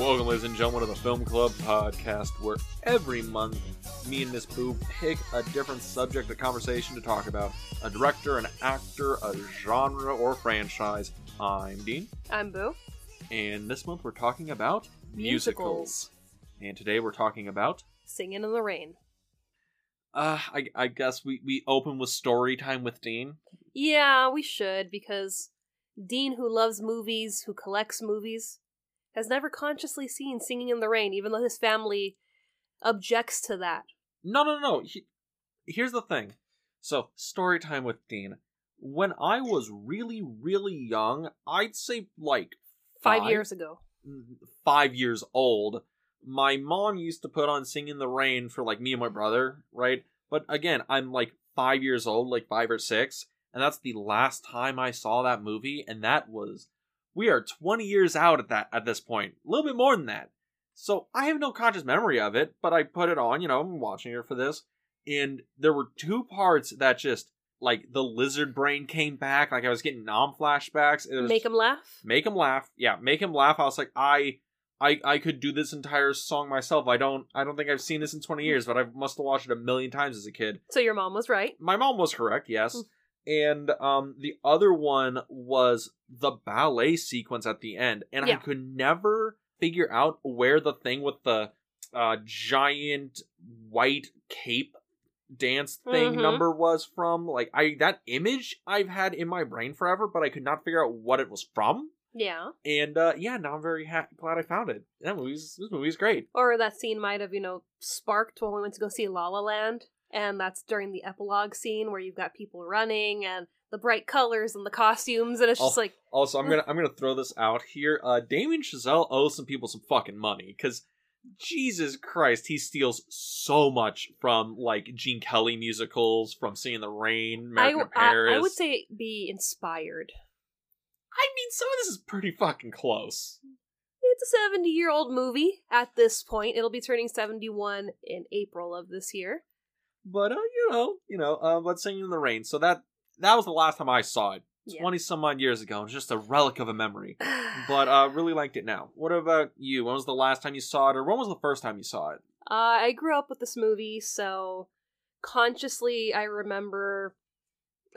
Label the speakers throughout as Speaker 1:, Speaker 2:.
Speaker 1: Welcome, ladies and gentlemen, to the Film Club podcast, where every month me and Miss Boo pick a different subject of conversation to talk about a director, an actor, a genre, or franchise. I'm Dean,
Speaker 2: I'm Boo.
Speaker 1: and this month we're talking about
Speaker 2: Musicals.
Speaker 1: And today we're talking about,
Speaker 2: Singing in the Rain.
Speaker 1: uh, I, I guess we, we open with story time with Dean.
Speaker 2: Yeah, we should, because Dean, who loves movies, who collects movies, has never consciously seen Singing in the Rain, even though his family objects to that.
Speaker 1: No, no, no. He, here's the thing. So, story time with Dean. When I was really, really young, I'd say like
Speaker 2: Five, years ago.
Speaker 1: Mm-hmm, five years old, my mom used to put on Singing in the Rain for like me and my brother, right? But again, I'm like five years old, like five or six, and that's the last time I saw that movie, and that was we are 20 years out at that at this point. A little bit more than that. So I have no conscious memory of it, but I put it on, you know, I'm watching it for this, and there were two parts that just like the lizard brain came back, like I was getting nom flashbacks. It was
Speaker 2: Make him laugh?
Speaker 1: make him laugh yeah make him laugh i was like i i i could do this entire song myself i don't i don't think i've seen this in 20 years but i must have watched it a million times as a kid
Speaker 2: So your mom was right.
Speaker 1: my mom was correct yes
Speaker 2: Hmm.
Speaker 1: And um the other one was the ballet sequence at the end and i could never figure out where the thing with the uh giant white cape dance thing
Speaker 2: Mhm.
Speaker 1: number was from like i that image i've had in my brain forever but i could not figure out what it was from
Speaker 2: Yeah.
Speaker 1: and uh, yeah, now I'm very ha- glad I found it. That movie's this movie's great.
Speaker 2: Or that scene might have, you know, sparked when we went to go see La La Land. And that's during the epilogue scene where you've got people running and the bright colors and the costumes, and it's just
Speaker 1: Oh.
Speaker 2: like,
Speaker 1: Also, I'm gonna I'm gonna throw this out here. Uh, Damien Chazelle owes some people some fucking money because Jesus Christ, he steals so much from like Gene Kelly musicals, from Seeing the Rain,
Speaker 2: I,
Speaker 1: American
Speaker 2: I,
Speaker 1: Paris.
Speaker 2: I would say be inspired.
Speaker 1: I mean, some of this is pretty fucking close.
Speaker 2: It's a 70 year old movie at this point. It'll be turning 71 in April of this year.
Speaker 1: But uh, you know, you know, uh, but Singing in the Rain. So that that was the last time I saw it,
Speaker 2: Yeah.
Speaker 1: twenty some odd years ago. It's just a relic of a memory. but uh really liked it now. What about you? When was the last time you saw it, or when was the first time you saw it?
Speaker 2: Uh, I grew up with this movie, so consciously I remember,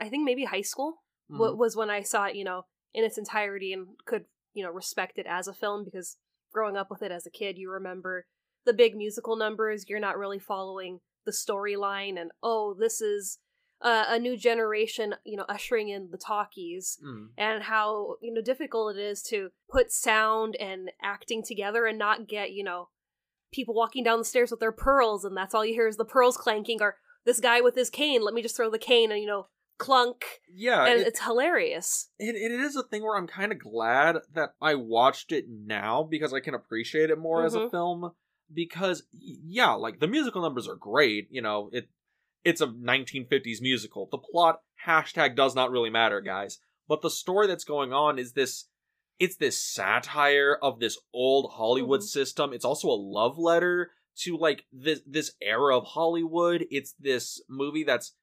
Speaker 2: I think maybe high school
Speaker 1: Mhm.
Speaker 2: was when I saw it, you know, in its entirety and could, you know, respect it as a film because growing up with it as a kid, you remember the big musical numbers. You're not really following the storyline, and oh, this is uh, a new generation, you know, ushering in the talkies.
Speaker 1: Mm.
Speaker 2: and how you know difficult it is to put sound and acting together and not get you know people walking down the stairs with their pearls and that's all you hear is the pearls clanking or this guy with his cane let me just throw the cane and you know clunk
Speaker 1: Yeah,
Speaker 2: and
Speaker 1: it,
Speaker 2: it's hilarious
Speaker 1: it, it is a thing where I'm kind of glad that I watched it now because I can appreciate it more as a
Speaker 2: Mhm.
Speaker 1: film. Because yeah, like the musical numbers are great. You know, it it's a 1950s musical. The plot hashtag does not really matter, guys. But the story that's going on is this. It's this satire of this old Hollywood
Speaker 2: Mhm.
Speaker 1: system. It's also a love letter to like this this era of Hollywood. It's this movie that's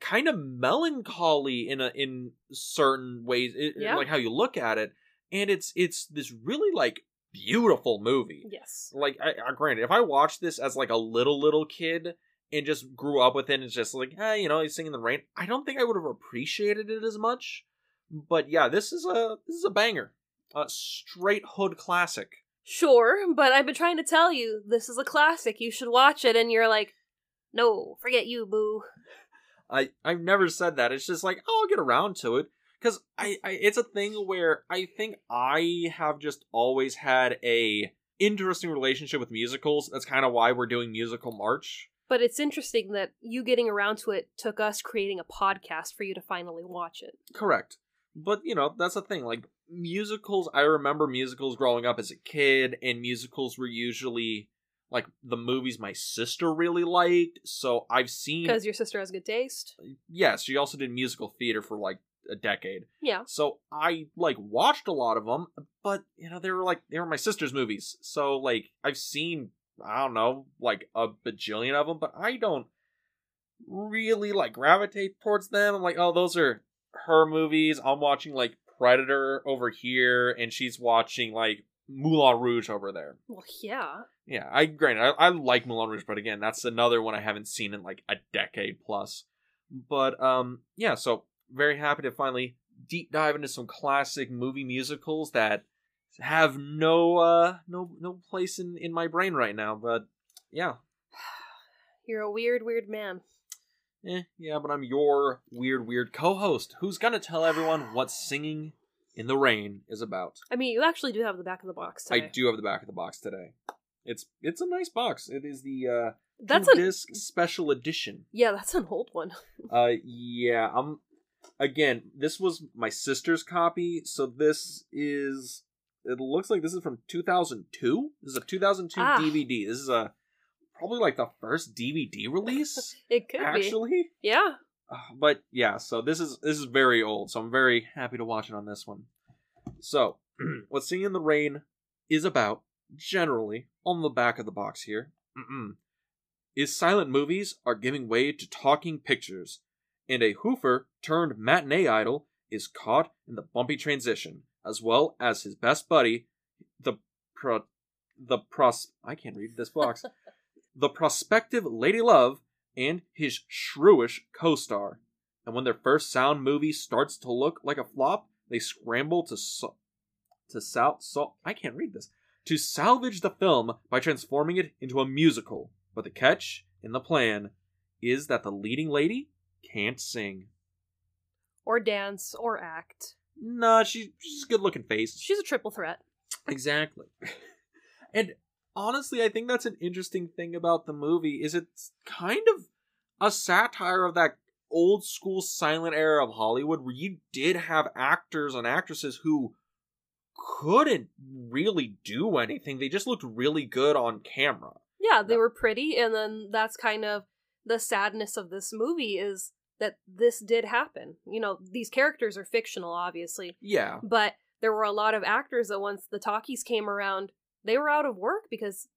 Speaker 1: kind of melancholy in a in certain ways, i-
Speaker 2: Yeah.
Speaker 1: like how you look at it, and it's it's this really like beautiful movie.
Speaker 2: yes
Speaker 1: Like, I, I granted, if I watched this as like a little little kid and just grew up with it, and it's just like, hey, you know, he's singing the rain. I don't think I would have appreciated it as much. But yeah, this is a this is a banger, a straight hood classic.
Speaker 2: sure but i've been trying to tell you this is a classic you should watch it and you're like no forget you boo
Speaker 1: I I've never said that. It's just like, oh, I'll get around to it because I, I it's a thing where I think I have just always had a interesting relationship with musicals. That's kind of why we're doing musical March.
Speaker 2: but it's interesting that you getting around to it took us creating a podcast for you to finally watch it
Speaker 1: Correct. But you know, that's the thing. Like musicals, I remember musicals growing up as a kid, and musicals were usually like the movies my sister really liked. So I've seen.
Speaker 2: because your sister has good taste
Speaker 1: Yes, she also did musical theater for like a decade.
Speaker 2: yeah
Speaker 1: So I like watched a lot of them, but you know they were like they were my sister's movies. So like I've seen I don't know like a bajillion of them, but I don't really like gravitate towards them. I'm like, oh, those are her movies. I'm watching like Predator over here, and she's watching like Moulin Rouge over there.
Speaker 2: Well, yeah.
Speaker 1: Yeah, I granted I, I like Moulin Rouge, but again, that's another one I haven't seen in like a decade plus. But um, yeah, so very happy to finally deep dive into some classic movie musicals that have no uh no no place in in my brain right now. But yeah,
Speaker 2: You're a weird, weird man.
Speaker 1: eh, yeah, but I'm your weird weird co-host who's gonna tell everyone what singing in the rain is about.
Speaker 2: I mean, you actually do have the back of the box today.
Speaker 1: I do have the back of the box today. It's it's a nice box. It is the uh
Speaker 2: That's a
Speaker 1: disc special edition.
Speaker 2: yeah. That's an old one.
Speaker 1: Uh yeah, I'm again, this was my sister's copy, so this is it looks like this is from 2002. This is a 2002
Speaker 2: Ah.
Speaker 1: DVD. This is a probably like the first DVD release
Speaker 2: It could be.
Speaker 1: actually.
Speaker 2: Yeah.
Speaker 1: Uh, but yeah, so this is this is very old, so I'm very happy to watch it on this one. So, what Singing in the Rain is about, generally, on the back of the box here, mm-mm, is silent movies are giving way to talking pictures, and a hoofer turned matinee idol is caught in the bumpy transition, as well as his best buddy, the pro, the pros. I can't read this box. the prospective Lady Love and his shrewish co-star. And when their first sound movie starts to look like a flop, they scramble to so- to sal- so- I can't read this to salvage the film by transforming it into a musical. But the catch in the plan is that the leading lady can't sing.
Speaker 2: Or dance or act.
Speaker 1: Nah, she, she's a good-looking face.
Speaker 2: She's a triple threat.
Speaker 1: Exactly. and honestly, I think that's an interesting thing about the movie is it's kind of a satire of that old school silent era of Hollywood where you did have actors and actresses who couldn't really do anything. They just looked really good on camera.
Speaker 2: Yeah, they were pretty, and then that's kind of the sadness of this movie is that this did happen. You know, these characters are fictional, obviously,
Speaker 1: Yeah.
Speaker 2: but there were a lot of actors that once the talkies came around, they were out of work because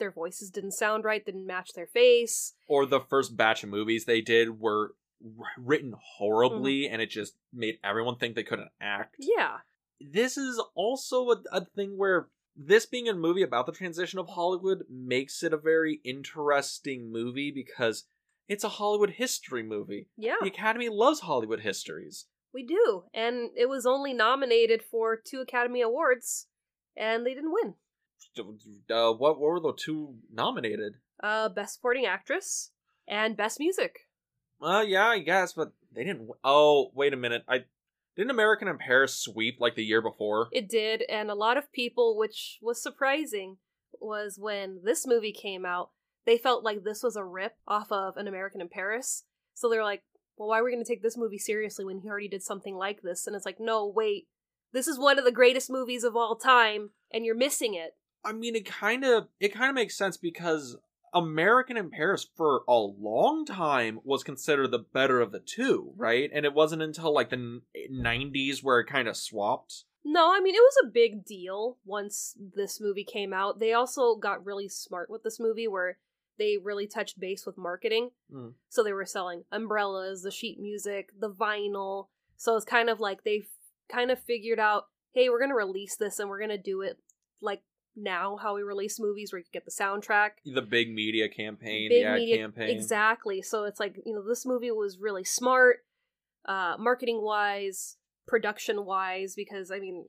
Speaker 2: their voices didn't sound right, didn't match their face.
Speaker 1: Or the first batch of movies they did were written horribly mm-hmm. and it just made everyone think they couldn't act.
Speaker 2: Yeah.
Speaker 1: this is also a, a thing where this being a movie about the transition of Hollywood makes it a very interesting movie because it's a Hollywood history movie.
Speaker 2: Yeah,
Speaker 1: The Academy loves Hollywood histories.
Speaker 2: we do. And it was only nominated for two Academy Awards, and they didn't win.
Speaker 1: Uh, what, were the two nominated?
Speaker 2: Uh, Best Supporting Actress and Best Music.
Speaker 1: Uh, yeah, I guess, but they didn't. w- Oh, wait a minute. I didn't American in Paris sweep like the year before.
Speaker 2: It did, and a lot of people, which was surprising, was when this movie came out, they felt like this was a rip off of An American in Paris. So they're like, well, why are we going to take this movie seriously when he already did something like this? And it's like, no, wait. This is one of the greatest movies of all time, and you're missing it.
Speaker 1: I mean, it kind of it kind of makes sense because American in Paris for a long time was considered the better of the two, right? And it wasn't until like the 90s where it kind of swapped.
Speaker 2: No, I mean, it was a big deal once this movie came out. They also got really smart with this movie where they really touched base with marketing.
Speaker 1: Mm.
Speaker 2: So they were selling umbrellas, the sheet music, the vinyl. So it's kind of like they f- kind of figured out, hey, we're going to release this and we're going to do it like now how we release movies where you get the soundtrack.
Speaker 1: The big media campaign,
Speaker 2: Big
Speaker 1: the ad
Speaker 2: media-
Speaker 1: campaign.
Speaker 2: Exactly. So it's like, you know, this movie was really smart, uh, marketing wise, production wise, because I mean,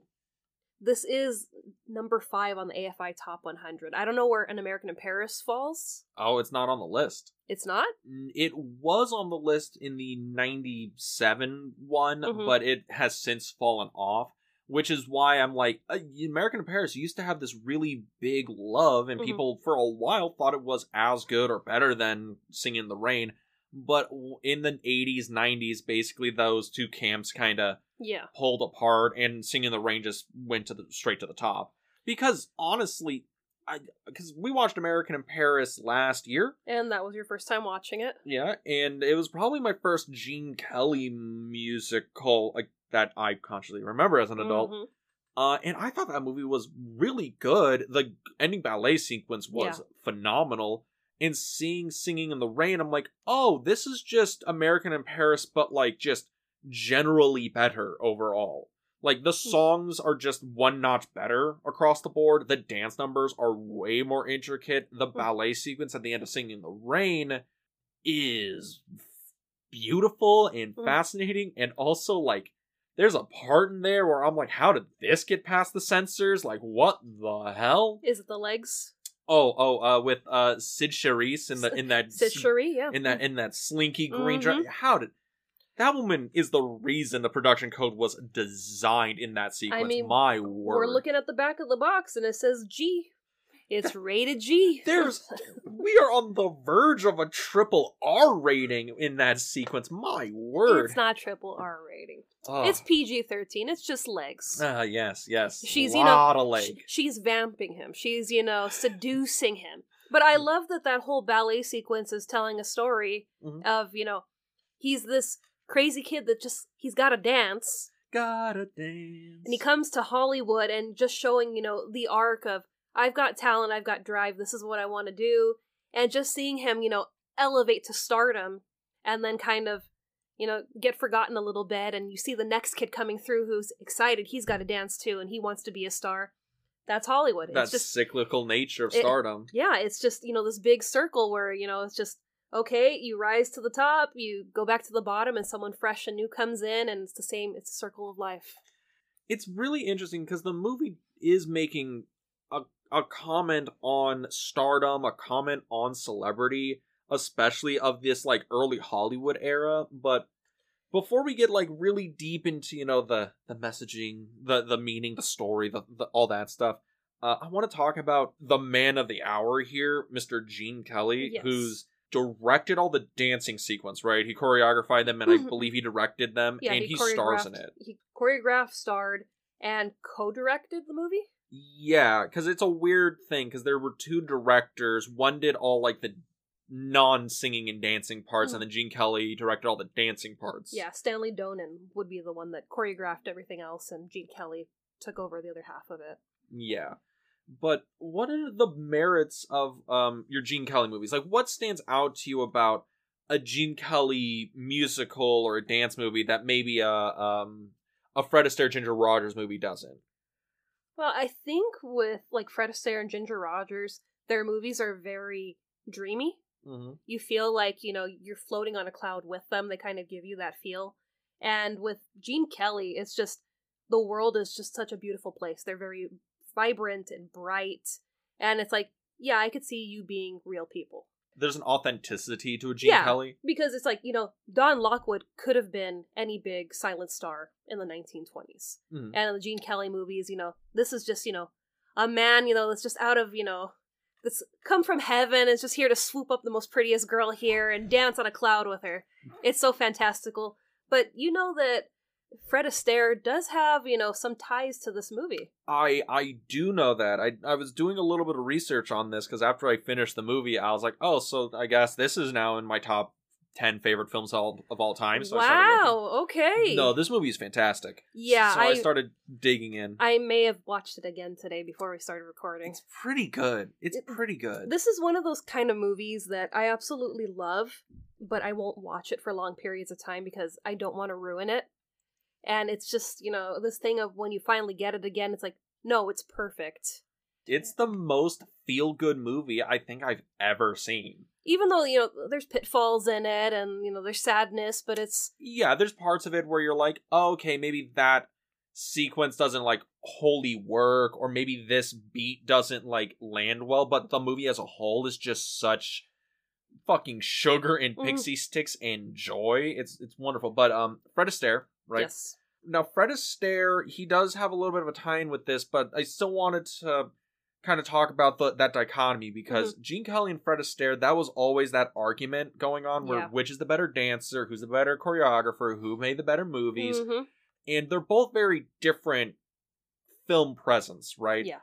Speaker 2: this is number five on the AFI Top 100. I don't know where An American in Paris falls.
Speaker 1: Oh, it's not on the list.
Speaker 2: It's not?
Speaker 1: It was on the list in the 97 one,
Speaker 2: Mhm.
Speaker 1: but it has since fallen off, which is why I'm like, uh, American in Paris used to have this really big love, and
Speaker 2: Mhm.
Speaker 1: people for a while thought it was as good or better than Singing in the Rain. But in the 80s, 90s, basically those two camps kind of
Speaker 2: Yeah.
Speaker 1: pulled apart, and Singing in the Rain just went to the straight to the top. Because honestly, I because we watched American in Paris last year,
Speaker 2: And that was your first time watching it.
Speaker 1: yeah, and it was probably my first Gene Kelly musical like that I consciously remember as an adult.
Speaker 2: Mhm.
Speaker 1: Uh, and I thought that movie was really good. The ending ballet sequence was
Speaker 2: Yeah.
Speaker 1: phenomenal. And seeing Singing in the Rain, I'm like, oh, this is just American in Paris, but like just generally better overall. Like the
Speaker 2: Hmm.
Speaker 1: songs are just one notch better across the board. The dance numbers are way more intricate. The
Speaker 2: Hmm.
Speaker 1: ballet sequence at the end of Singing in the Rain is beautiful and
Speaker 2: Hmm.
Speaker 1: fascinating and also like there's a part in there where I'm like, how did this get past the censors? Like, what the hell?
Speaker 2: Is it the legs?
Speaker 1: Oh, oh, uh, with uh Cyd Charisse in the in that
Speaker 2: Sid Cherie, yeah.
Speaker 1: in that in that slinky green
Speaker 2: Mhm.
Speaker 1: dress. How did that woman is the reason the production code was designed in that sequence?
Speaker 2: I mean,
Speaker 1: My word,
Speaker 2: We're looking at the back of the box and it says G. It's rated G.
Speaker 1: There's we are on the verge of a triple R rating in that sequence. My word,
Speaker 2: It's not triple R rating.
Speaker 1: Ugh.
Speaker 2: It's PG thirteen. It's just legs.
Speaker 1: Ah, yes, yes.
Speaker 2: She's, you know,
Speaker 1: of
Speaker 2: sh-
Speaker 1: leg.
Speaker 2: she's vamping him. She's you know seducing him. But I love that that whole ballet sequence is telling a story
Speaker 1: Mhm.
Speaker 2: of you know he's this crazy kid that just he's got to dance
Speaker 1: Gotta dance.
Speaker 2: and he comes to Hollywood and just showing you know the arc of I've got talent, I've got drive, this is what I want to do, and just seeing him you know elevate to stardom and then kind of you know get forgotten a little bit and you see the next kid coming through who's excited he's got to dance too and he wants to be a star. That's hollywood.
Speaker 1: That's
Speaker 2: it's just
Speaker 1: cyclical nature of
Speaker 2: it-
Speaker 1: stardom.
Speaker 2: yeah it's just you know this big circle where you know it's just okay you rise to the top you go back to the bottom and someone fresh and new comes in and it's the same it's a circle of life.
Speaker 1: It's really interesting because the movie is making a, a comment on stardom, a comment on celebrity, especially of this like early Hollywood era. But before we get like really deep into you know the the messaging, the the meaning, the story, the, the all that stuff, uh, I want to talk about the man of the hour here, Mr. Gene Kelly,
Speaker 2: Yes.
Speaker 1: who's directed all the dancing sequence. Right, he choreographed them, and I
Speaker 2: Mhm.
Speaker 1: believe he directed them,
Speaker 2: yeah
Speaker 1: and
Speaker 2: he,
Speaker 1: he stars in it.
Speaker 2: he choreographed starred and co-directed the movie
Speaker 1: Yeah, because it's a weird thing. Because there were two directors. One did all like the non-singing and dancing parts, and then Gene Kelly directed all the dancing parts.
Speaker 2: yeah stanley donen would be the one that choreographed everything else and gene kelly took over the other half of it
Speaker 1: yeah. But what are the merits of um your Gene Kelly movies? Like, what stands out to you about a Gene Kelly musical or a dance movie that maybe a um a Fred Astaire Ginger Rogers movie doesn't?
Speaker 2: Well, I think with like Fred Astaire and Ginger Rogers, their movies are very dreamy.
Speaker 1: Mm-hmm.
Speaker 2: You feel like, you know, you're floating on a cloud with them. They kind of give you that feel. And with Gene Kelly, it's just the world is just such a beautiful place. They're very vibrant and bright. And it's like, yeah, I could see you being real people.
Speaker 1: There's an authenticity to a Gene
Speaker 2: Yeah.
Speaker 1: Kelly.
Speaker 2: Because it's like, you know, Don Lockwood could have been any big silent star in the 1920s.
Speaker 1: Mhm.
Speaker 2: And the Gene Kelly movies, you know, this is just, you know, a man, you know, that's just out of, you know, that's come from heaven, is just here to swoop up the most prettiest girl here and dance on a cloud with her. It's so fantastical. But you know that Fred Astaire does have, you know, some ties to this movie.
Speaker 1: I I do know that. I I was doing a little bit of research on this because after I finished the movie, I was like, oh, so I guess this is now in my top ten favorite films all, of all time. So
Speaker 2: wow, okay.
Speaker 1: No, this movie is fantastic.
Speaker 2: Yeah,
Speaker 1: so I,
Speaker 2: I-
Speaker 1: started digging in.
Speaker 2: I may have watched it again today before we started recording.
Speaker 1: It's pretty good. It's
Speaker 2: It-
Speaker 1: pretty good.
Speaker 2: This is one of those kind of movies that I absolutely love, but I won't watch it for long periods of time because I don't want to ruin it. And it's just, you know, this thing of when you finally get it again, it's like, no, it's perfect.
Speaker 1: It's the most feel good movie I think I've ever seen.
Speaker 2: Even though, you know, there's pitfalls in it and, you know, there's sadness, but it's,
Speaker 1: Yeah, there's parts of it where you're like, oh, okay, maybe that sequence doesn't like wholly work, or maybe this beat doesn't like land well, but the movie as a whole is just such fucking sugar and
Speaker 2: Mhm.
Speaker 1: pixie sticks and joy. It's it's wonderful. But um Fred Astaire, right?
Speaker 2: yes.
Speaker 1: Now Fred Astaire, he does have a little bit of a tie-in with this, but I still wanted to kind of talk about the, that dichotomy because
Speaker 2: Mm-hmm.
Speaker 1: Gene Kelly and Fred Astaire, that was always that argument going on where
Speaker 2: Yeah.
Speaker 1: which is the better dancer, who's the better choreographer, who made the better movies,
Speaker 2: Mhm.
Speaker 1: and they're both very different film presence, right?
Speaker 2: Yeah.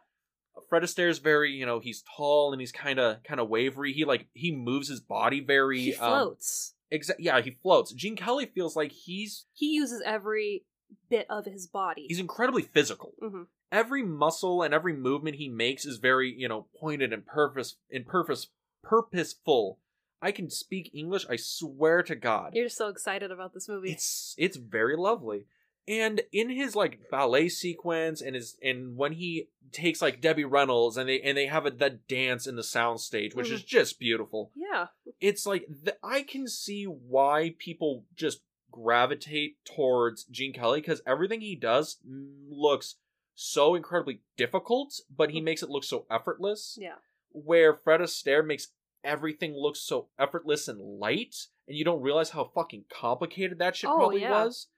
Speaker 1: Fred Astaire's very, you know, he's tall and he's kind of kind of wavery. He like he moves his body very
Speaker 2: He
Speaker 1: um,
Speaker 2: floats.
Speaker 1: Exa- yeah, he floats. Gene Kelly feels like he's
Speaker 2: he uses every bit of his body.
Speaker 1: he's incredibly physical.
Speaker 2: hmm
Speaker 1: every muscle and every movement he makes is very you know pointed and purpose and purpose purposeful i can speak english i swear to god
Speaker 2: You're just so excited about this movie.
Speaker 1: it's it's very lovely And in his like ballet sequence and his and when he takes like Debbie Reynolds and they and they have a that dance in the soundstage, which is just beautiful.
Speaker 2: Yeah.
Speaker 1: It's like th- I can see why people just gravitate towards Gene Kelly because everything he does mm, looks so incredibly difficult, but he makes it look so effortless.
Speaker 2: Yeah.
Speaker 1: Where Fred Astaire makes everything look so effortless and light, and you don't realize how fucking complicated that shit
Speaker 2: Oh,
Speaker 1: probably
Speaker 2: yeah.
Speaker 1: was.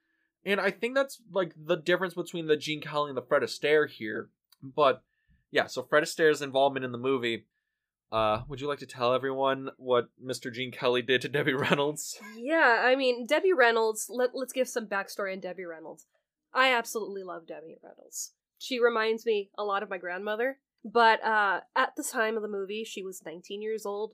Speaker 1: And I think that's like the difference between the Gene Kelly and the Fred Astaire here. But yeah, so Fred Astaire's involvement in the movie. Uh, would you like to tell everyone what Mr. Gene Kelly did to Debbie Reynolds?
Speaker 2: Yeah, I mean Debbie Reynolds. Let Let's give some backstory on Debbie Reynolds. I absolutely love Debbie Reynolds. She reminds me a lot of my grandmother. But uh, at the time of the movie, she was 19 years old,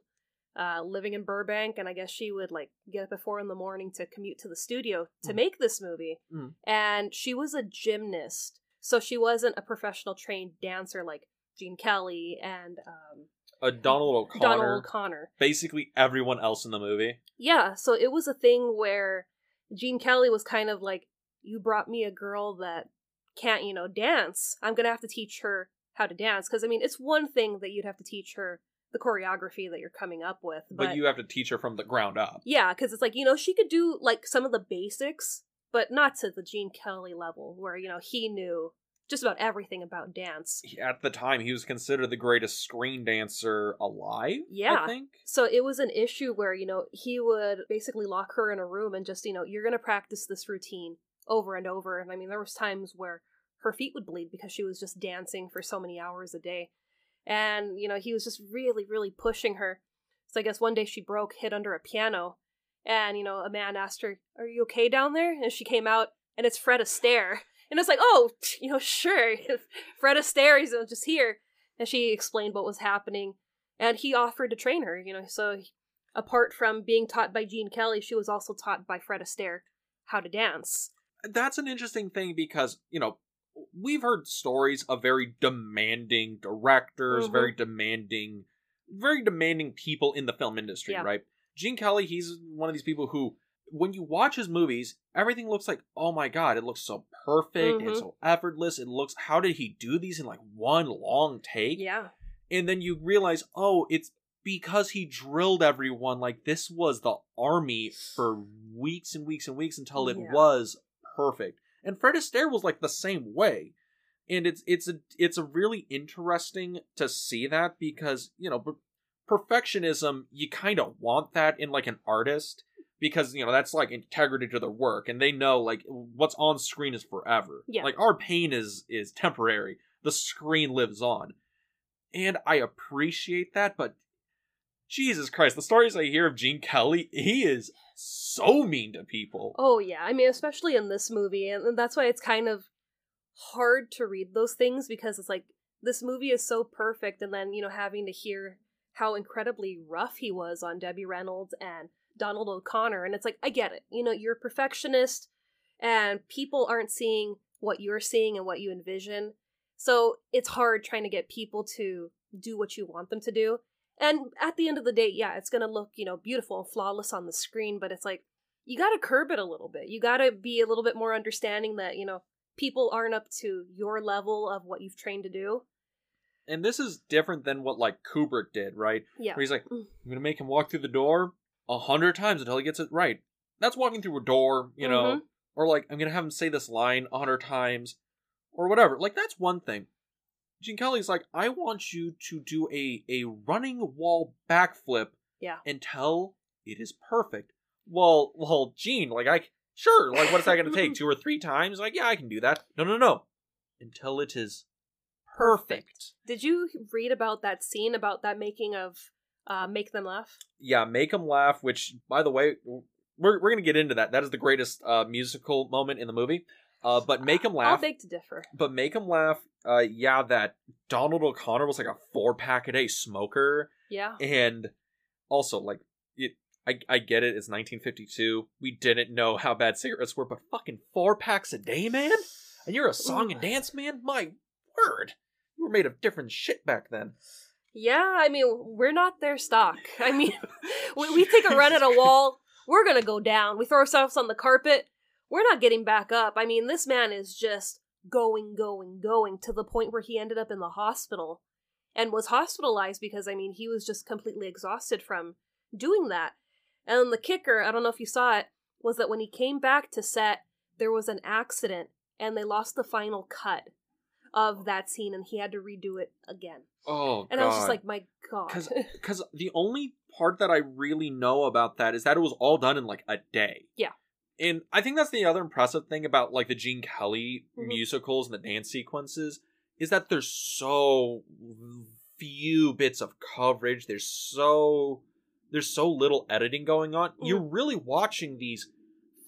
Speaker 2: uh, living in Burbank, and I guess she would like get up at four in the morning to commute to the studio to
Speaker 1: Mm.
Speaker 2: make this movie.
Speaker 1: Mm.
Speaker 2: And she was a gymnast, so she wasn't a professional trained dancer like Gene Kelly and um,
Speaker 1: Uh, Donald O'Connor.
Speaker 2: Donald O'Connor.
Speaker 1: basically everyone else in the movie.
Speaker 2: Yeah, so it was a thing where Gene Kelly was kind of like, You brought me a girl that can't, you know, dance. I'm gonna have to teach her how to dance. Because, I mean, it's one thing that you'd have to teach her the choreography that you're coming up with.
Speaker 1: But,
Speaker 2: But,
Speaker 1: you have to teach her from the ground up.
Speaker 2: yeah, because it's like, you know, she could do like some of the basics, but not to the Gene Kelly level where, you know, he knew just about everything about dance.
Speaker 1: At the time, he was considered the greatest screen dancer alive.
Speaker 2: Yeah.
Speaker 1: I think.
Speaker 2: So it was an issue where, you know, he would basically lock her in a room and just, you know, you're going to practice this routine over and over. And I mean, there was times where her feet would bleed because she was just dancing for so many hours a day. And, you know, he was just really, really pushing her. So I guess one day she broke, hid under a piano. And, you know, a man asked her, Are you okay down there? And she came out, and it's Fred Astaire. And it's like, Oh, you know, sure. Fred Astaire, he's uh, just here. And she explained what was happening and he offered to train her you know so apart from being taught by gene kelly she was also taught by fred astaire how to dance
Speaker 1: That's an interesting thing because you know we've heard stories of very demanding directors,
Speaker 2: Mhm.
Speaker 1: very demanding, very demanding people in the film industry,
Speaker 2: Yeah.
Speaker 1: right? Gene Kelly, he's one of these people who, when you watch his movies, everything looks like, oh my god, it looks so perfect and
Speaker 2: Mhm.
Speaker 1: so effortless. It looks, how did he do these in like one long take?
Speaker 2: yeah
Speaker 1: and then you realize oh it's because he drilled everyone like this was the army for weeks and weeks and weeks until it
Speaker 2: Yeah.
Speaker 1: was perfect and fred astaire was like the same way. And it's it's a it's a really interesting to see that because you know perfectionism you kind of want that in like an artist because you know that's like integrity to their work and they know like what's on screen is forever.
Speaker 2: Yeah.
Speaker 1: like our pain is is temporary. The screen lives on. And I appreciate that, but Jesus Christ, the stories I hear of Gene Kelly, he is so mean to people.
Speaker 2: oh yeah i mean especially in this movie and that's why it's kind of hard to read those things because it's like this movie is so perfect and then you know having to hear how incredibly rough he was on debbie reynolds and donald o'connor and it's like i get it. You know you're a perfectionist and people aren't seeing what you're seeing and what you envision. So it's hard trying to get people to do what you want them to do and at the end of the day yeah it's going to look you know beautiful and flawless on the screen but it's like you got to curb it a little bit you got to be a little bit more understanding that you know people aren't up to your level of what you've trained to do
Speaker 1: And this is different than what like Kubrick did, right?
Speaker 2: yeah
Speaker 1: Where he's like,
Speaker 2: Mm.
Speaker 1: I'm gonna make him walk through the door a hundred times until he gets it right. That's walking through a door, you know,
Speaker 2: Mhm.
Speaker 1: or like I'm gonna have him say this line a hundred times, or whatever. Like that's one thing. Gene Kelly's like, I want you to do a a running wall backflip
Speaker 2: yeah
Speaker 1: until it is perfect. Well, well, Gene, like I sure, like what's that going to take? Two or three times? Like, yeah, I can do that. No, no, no, until it is perfect.
Speaker 2: did you read about that scene about that making of uh make them laugh
Speaker 1: Yeah, make them laugh. Which, by the way, we're we're gonna get into that. That is the greatest uh, musical moment in the movie. Uh, but make them laugh.
Speaker 2: i'll beg to differ
Speaker 1: but make them laugh. Uh, yeah, that Donald O'Connor was like a four pack a day smoker.
Speaker 2: yeah.
Speaker 1: And also like it I, I get it it's 1952 we didn't know how bad cigarettes were but fucking four packs a day man? And you're a song and dance man? My word. You were made of different shit back then.
Speaker 2: Yeah i mean we're not their stock. I mean we, we take a run at a wall we're gonna go down. We throw ourselves on the carpet we're not getting back up. I mean, this man is just going, going, going to the point where he ended up in the hospital and was hospitalized because, I mean, he was just completely exhausted from doing that. And the kicker, I don't know if you saw it, was that when he came back to set, there was an accident and they lost the final cut of that scene and he had to redo it again.
Speaker 1: Oh,
Speaker 2: And I was just like, my god.
Speaker 1: because the only part that I really know about that is that it was all done in like a day.
Speaker 2: Yeah.
Speaker 1: And I think that's the other impressive thing about like the Gene Kelly
Speaker 2: Mhm.
Speaker 1: musicals and the dance sequences is that there's so few bits of coverage. There's so there's so little editing going on. You're really watching these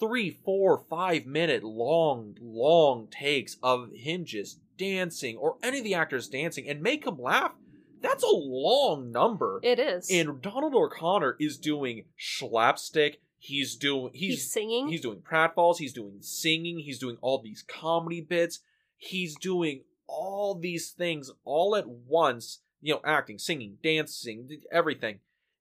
Speaker 1: three, four, five minute long, long takes of him just dancing or any of the actors dancing and make him laugh. That's a long number.
Speaker 2: it is.
Speaker 1: And Donald O'Connor is doing slapstick. He's doing
Speaker 2: he's,
Speaker 1: he's
Speaker 2: singing.
Speaker 1: he's doing pratfalls. He's doing singing. He's doing all these comedy bits. He's doing all these things all at once. You know, acting, singing, dancing, everything,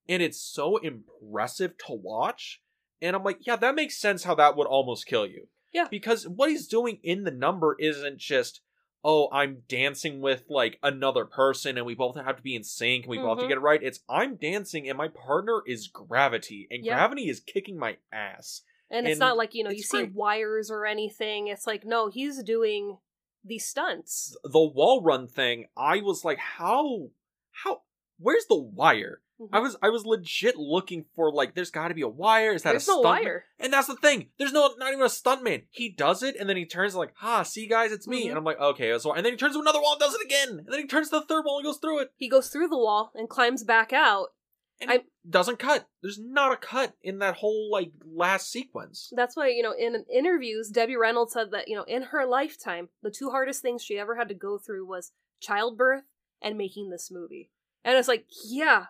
Speaker 1: and it's so impressive to watch. And I'm like, yeah, that makes sense. How that would almost kill you.
Speaker 2: Yeah.
Speaker 1: because what he's doing in the number isn't just oh, I'm dancing with like another person and we both have to be in sync and we both have to
Speaker 2: Mhm.
Speaker 1: get it right. It's I'm dancing and my partner is gravity and
Speaker 2: Yeah.
Speaker 1: gravity is kicking my ass.
Speaker 2: and it's not like, you know, you
Speaker 1: it's
Speaker 2: see
Speaker 1: great.
Speaker 2: wires or anything. It's like, no, he's doing these stunts.
Speaker 1: The wall run thing, I was like, how how where's the wire?
Speaker 2: Mhm.
Speaker 1: I was I was legit looking for like there's gotta be a wire. Is that
Speaker 2: There's
Speaker 1: a
Speaker 2: no
Speaker 1: stuntman?
Speaker 2: wire.
Speaker 1: And that's the thing. There's no not even a stuntman. He does it and then he turns like, ha, see guys, it's me.
Speaker 2: Mhm.
Speaker 1: And I'm like, okay, so and then he turns to another wall and does it again. And then he turns to the third wall and goes through it.
Speaker 2: He goes through the wall and climbs back out.
Speaker 1: And
Speaker 2: I-
Speaker 1: doesn't cut. There's not a cut in that whole like last sequence.
Speaker 2: That's why, you know, in interviews, Debbie Reynolds said that, you know, in her lifetime, the two hardest things she ever had to go through was childbirth and making this movie. And it's like, yeah,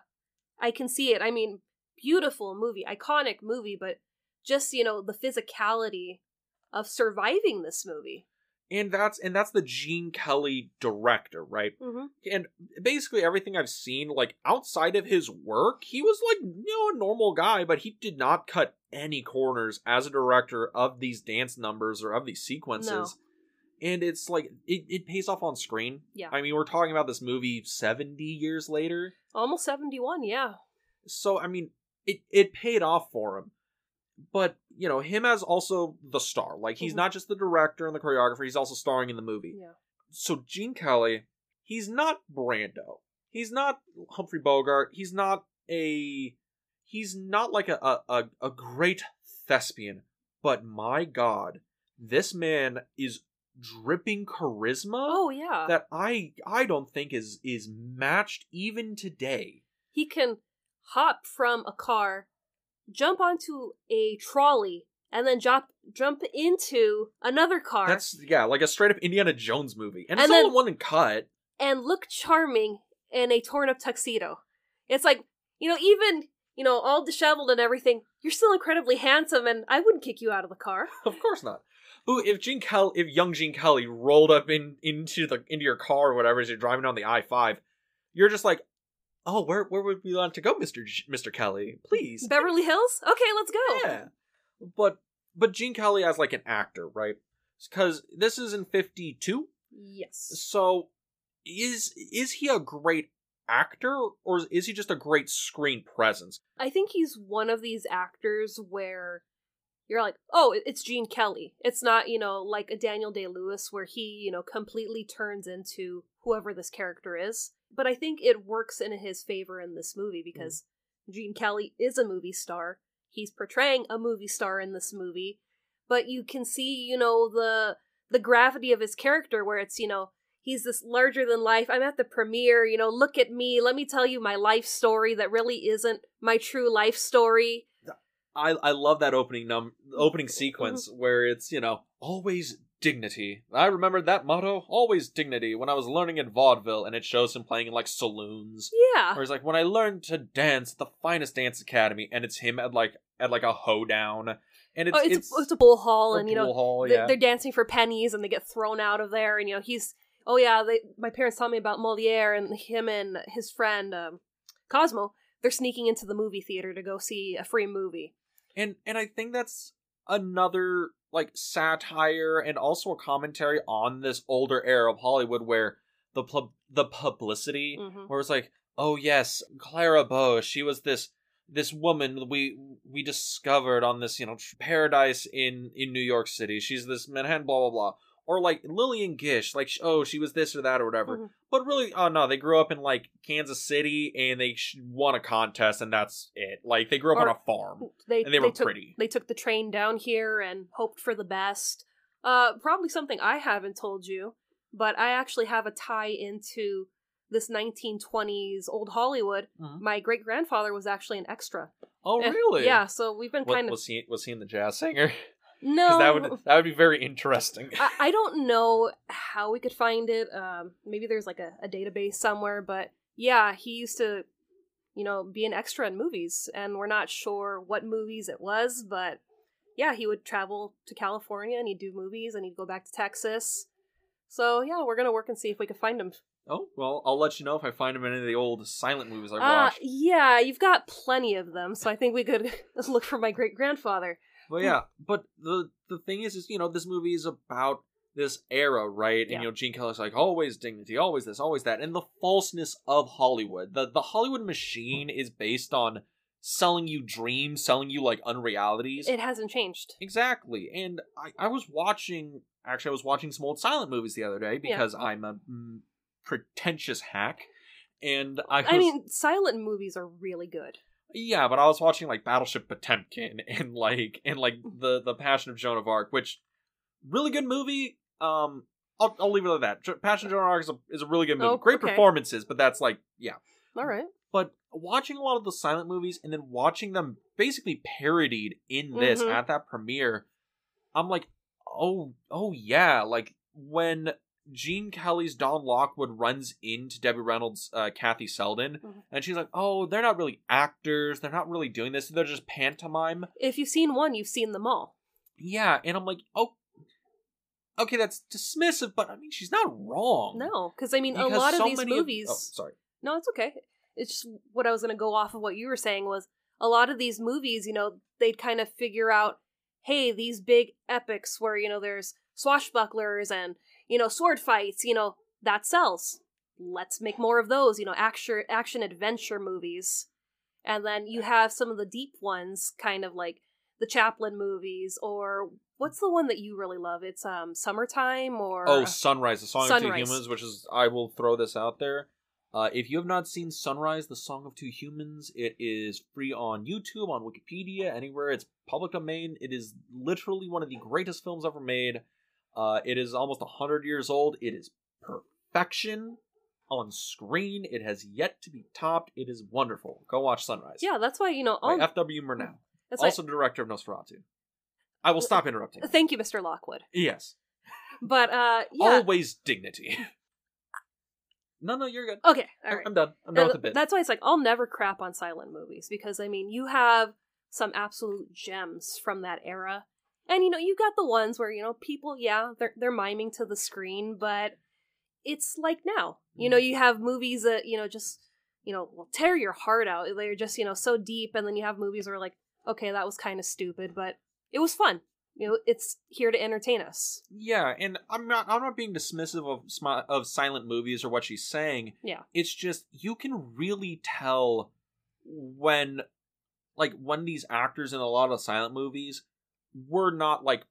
Speaker 2: I can see it. I mean, beautiful movie, iconic movie, but just, you know, the physicality of surviving this movie.
Speaker 1: And that's and that's the Gene Kelly director, right?
Speaker 2: Mm-hmm.
Speaker 1: and basically everything I've seen, like outside of his work, he was like you know a normal guy, but he did not cut any corners as a director of these dance numbers or of these sequences. And it's like it, it pays off on screen.
Speaker 2: Yeah.
Speaker 1: I mean, we're talking about this movie seventy years later,
Speaker 2: Almost 71, yeah.
Speaker 1: so I mean, it it paid off for him. But you know, him as also the star. Like he's
Speaker 2: Mhm.
Speaker 1: not just the director and the choreographer; he's also starring in the movie
Speaker 2: Yeah.
Speaker 1: so Gene Kelly, he's not Brando. He's not Humphrey Bogart. He's not a he's not like a, a, a great thespian. But my god, this man is dripping charisma
Speaker 2: Oh, yeah.
Speaker 1: that I I don't think is is matched even today.
Speaker 2: he can hop from a car, jump onto a trolley, and then jump jump into another car
Speaker 1: That's yeah, like a straight up Indiana Jones movie. And,
Speaker 2: And
Speaker 1: it's all
Speaker 2: then-
Speaker 1: in one cut.
Speaker 2: and look charming in a torn up tuxedo. It's like, you know, even, you know, all disheveled and everything, you're still incredibly handsome and I wouldn't kick you out of the car.
Speaker 1: Of course not. Who if Gene Kelly if young Gene Kelly rolled up in into the into your car or whatever as you're driving on the I five, you're just like, oh, where where would we want to go, Mister Mister Kelly? Please,
Speaker 2: Beverly Hills? Okay, let's go.
Speaker 1: yeah. But but Gene Kelly as like an actor, right? Because this is in fifty two,
Speaker 2: Yes.
Speaker 1: so is is he a great actor or is he just a great screen presence?
Speaker 2: I think he's one of these actors where you're like, oh, it's Gene Kelly. It's not, you know, like a Daniel Day Lewis where he, you know, completely turns into whoever this character is. But I think it works in his favor in this movie mm-hmm. because Gene Kelly is a movie star. He's portraying a movie star in this movie, but you can see, you know, the the gravity of his character where it's, you know, he's this larger than life. I'm at the premiere, you know, look at me. Let me tell you my life story that really isn't my true life story.
Speaker 1: I I love that opening num opening
Speaker 2: Mm-hmm.
Speaker 1: sequence where it's you know always dignity. I remember that motto, always dignity, when I was learning in vaudeville, and it shows him playing in like saloons.
Speaker 2: Yeah.
Speaker 1: Where he's like, when I learned to dance at the finest dance academy, and it's him at like at like a hoedown, and it's
Speaker 2: oh, it's,
Speaker 1: it's,
Speaker 2: a, it's a bull hall, and you know
Speaker 1: hall,
Speaker 2: they're,
Speaker 1: yeah.
Speaker 2: they're dancing for pennies, and they get thrown out of there. And you know he's oh yeah, they, my parents taught me about Moliere, and him and his friend um, Cosmo. They're sneaking into the movie theater to go see a free movie.
Speaker 1: And and I think that's another like satire and also a commentary on this older era of Hollywood where the pub- the publicity
Speaker 2: Mhm.
Speaker 1: where it's like, oh yes, Clara Bow, she was this this woman we we discovered on this you know paradise in in New York City. She's this Manhattan, blah blah blah. Or like Lillian Gish, like oh she was this or that or whatever.
Speaker 2: Mhm.
Speaker 1: But really, oh no, they grew up in like Kansas City and they won a contest and that's it. Like they grew up on a farm
Speaker 2: They
Speaker 1: and they were
Speaker 2: took,
Speaker 1: pretty.
Speaker 2: They took the train down here and hoped for the best. Uh, probably something I haven't told you, but I actually have a tie into this 1920s old Hollywood.
Speaker 1: Mhm.
Speaker 2: My great grandfather was actually an extra.
Speaker 1: Oh
Speaker 2: Eh,
Speaker 1: really?
Speaker 2: Yeah, so we've been
Speaker 1: What,
Speaker 2: kind of
Speaker 1: was he was he in the jazz singer?
Speaker 2: no.
Speaker 1: That would that would be very interesting.
Speaker 2: I, I don't know how we could find it. Um, maybe there's like a, a database somewhere, but yeah, he used to, you know, be an extra in movies, and we're not sure what movies it was, but yeah, he would travel to California and he'd do movies, and he'd go back to Texas. So yeah, we're gonna work and see if we can find him.
Speaker 1: oh well, I'll let you know if I find him in any of the old silent movies I
Speaker 2: Uh,
Speaker 1: watched.
Speaker 2: yeah, you've got plenty of them, so I think we could look for my great grandfather.
Speaker 1: But yeah, but the the thing is, is you know, this movie is about this era, right?
Speaker 2: Yeah.
Speaker 1: And you know, Gene Kelly's like always dignity, always this, always that, and the falseness of Hollywood. The the Hollywood machine is based on selling you dreams, selling you like unrealities.
Speaker 2: It hasn't changed.
Speaker 1: Exactly. And I, I was watching actually I was watching some old silent movies the other day
Speaker 2: Yeah.
Speaker 1: because I'm a mm, pretentious hack. And I was
Speaker 2: I mean, silent movies are really good.
Speaker 1: Yeah, but I was watching like Battleship Potemkin and like and like the the Passion of Joan of Arc, which really good movie. Um I'll, I'll leave it at that. Passion of Joan of Arc is a, is a really good movie.
Speaker 2: Oh,
Speaker 1: Great
Speaker 2: okay.
Speaker 1: performances, but that's like yeah.
Speaker 2: All right.
Speaker 1: But watching a lot of the silent movies and then watching them basically parodied in this
Speaker 2: Mhm.
Speaker 1: at that premiere, I'm like, oh, oh yeah, like when Gene Kelly's Don Lockwood runs into Debbie Reynolds' uh, Kathy Selden,
Speaker 2: Mhm.
Speaker 1: and she's like, oh, they're not really actors, they're not really doing this, they're just pantomime.
Speaker 2: If you've seen one, you've seen them all.
Speaker 1: Yeah, and I'm like, oh, okay, that's dismissive, but I mean, she's not wrong.
Speaker 2: No, because I mean, a
Speaker 1: Because
Speaker 2: lot of these movies.
Speaker 1: oh, sorry.
Speaker 2: No, it's okay. It's just what I was going to go off of what you were saying was a lot of these movies, you know, they'd kind of figure out, hey, these big epics where, you know, there's swashbucklers and, you know, sword fights, you know, that sells. Let's make more of those, you know, action action adventure movies. And then you have some of the deep ones, kind of like the Chaplin movies or what's the one that you really love? It's um Summertime or
Speaker 1: Oh, Sunrise, the Song of Two Humans, which is I will throw this out there. Uh, if you have not seen Sunrise, the Song of Two Humans, it is free on YouTube, on Wikipedia, anywhere. It's public domain. It is literally one of the greatest films ever made. Uh, it is almost hundred years old. It is perfection on screen. It has yet to be topped. It is wonderful. Go watch Sunrise.
Speaker 2: Yeah, that's why, you know,
Speaker 1: by F.W. Murnau,
Speaker 2: that's why-
Speaker 1: also the director of Nosferatu. I will stop interrupting.
Speaker 2: thank you, Mr. Lockwood.
Speaker 1: Yes,
Speaker 2: But uh yeah.
Speaker 1: always dignity. no, no, you're good.
Speaker 2: Okay, all
Speaker 1: I'm- done. I'm done with the bit.
Speaker 2: That's why it's like I'll never crap on silent movies because I mean you have some absolute gems from that era. And you know, you got the ones where, you know, people, yeah, they're they're miming to the screen, but it's like now. You
Speaker 1: Mm-hmm.
Speaker 2: know, you have movies that, you know, just you know, will tear your heart out. They're just, you know, so deep and then you have movies where like, okay, that was kind of stupid, but it was fun. You know, it's here to entertain us.
Speaker 1: Yeah, and I'm not. I'm not being dismissive of of silent movies or what she's saying.
Speaker 2: Yeah.
Speaker 1: It's just you can really tell when, like, when these actors in a lot of silent movies were not like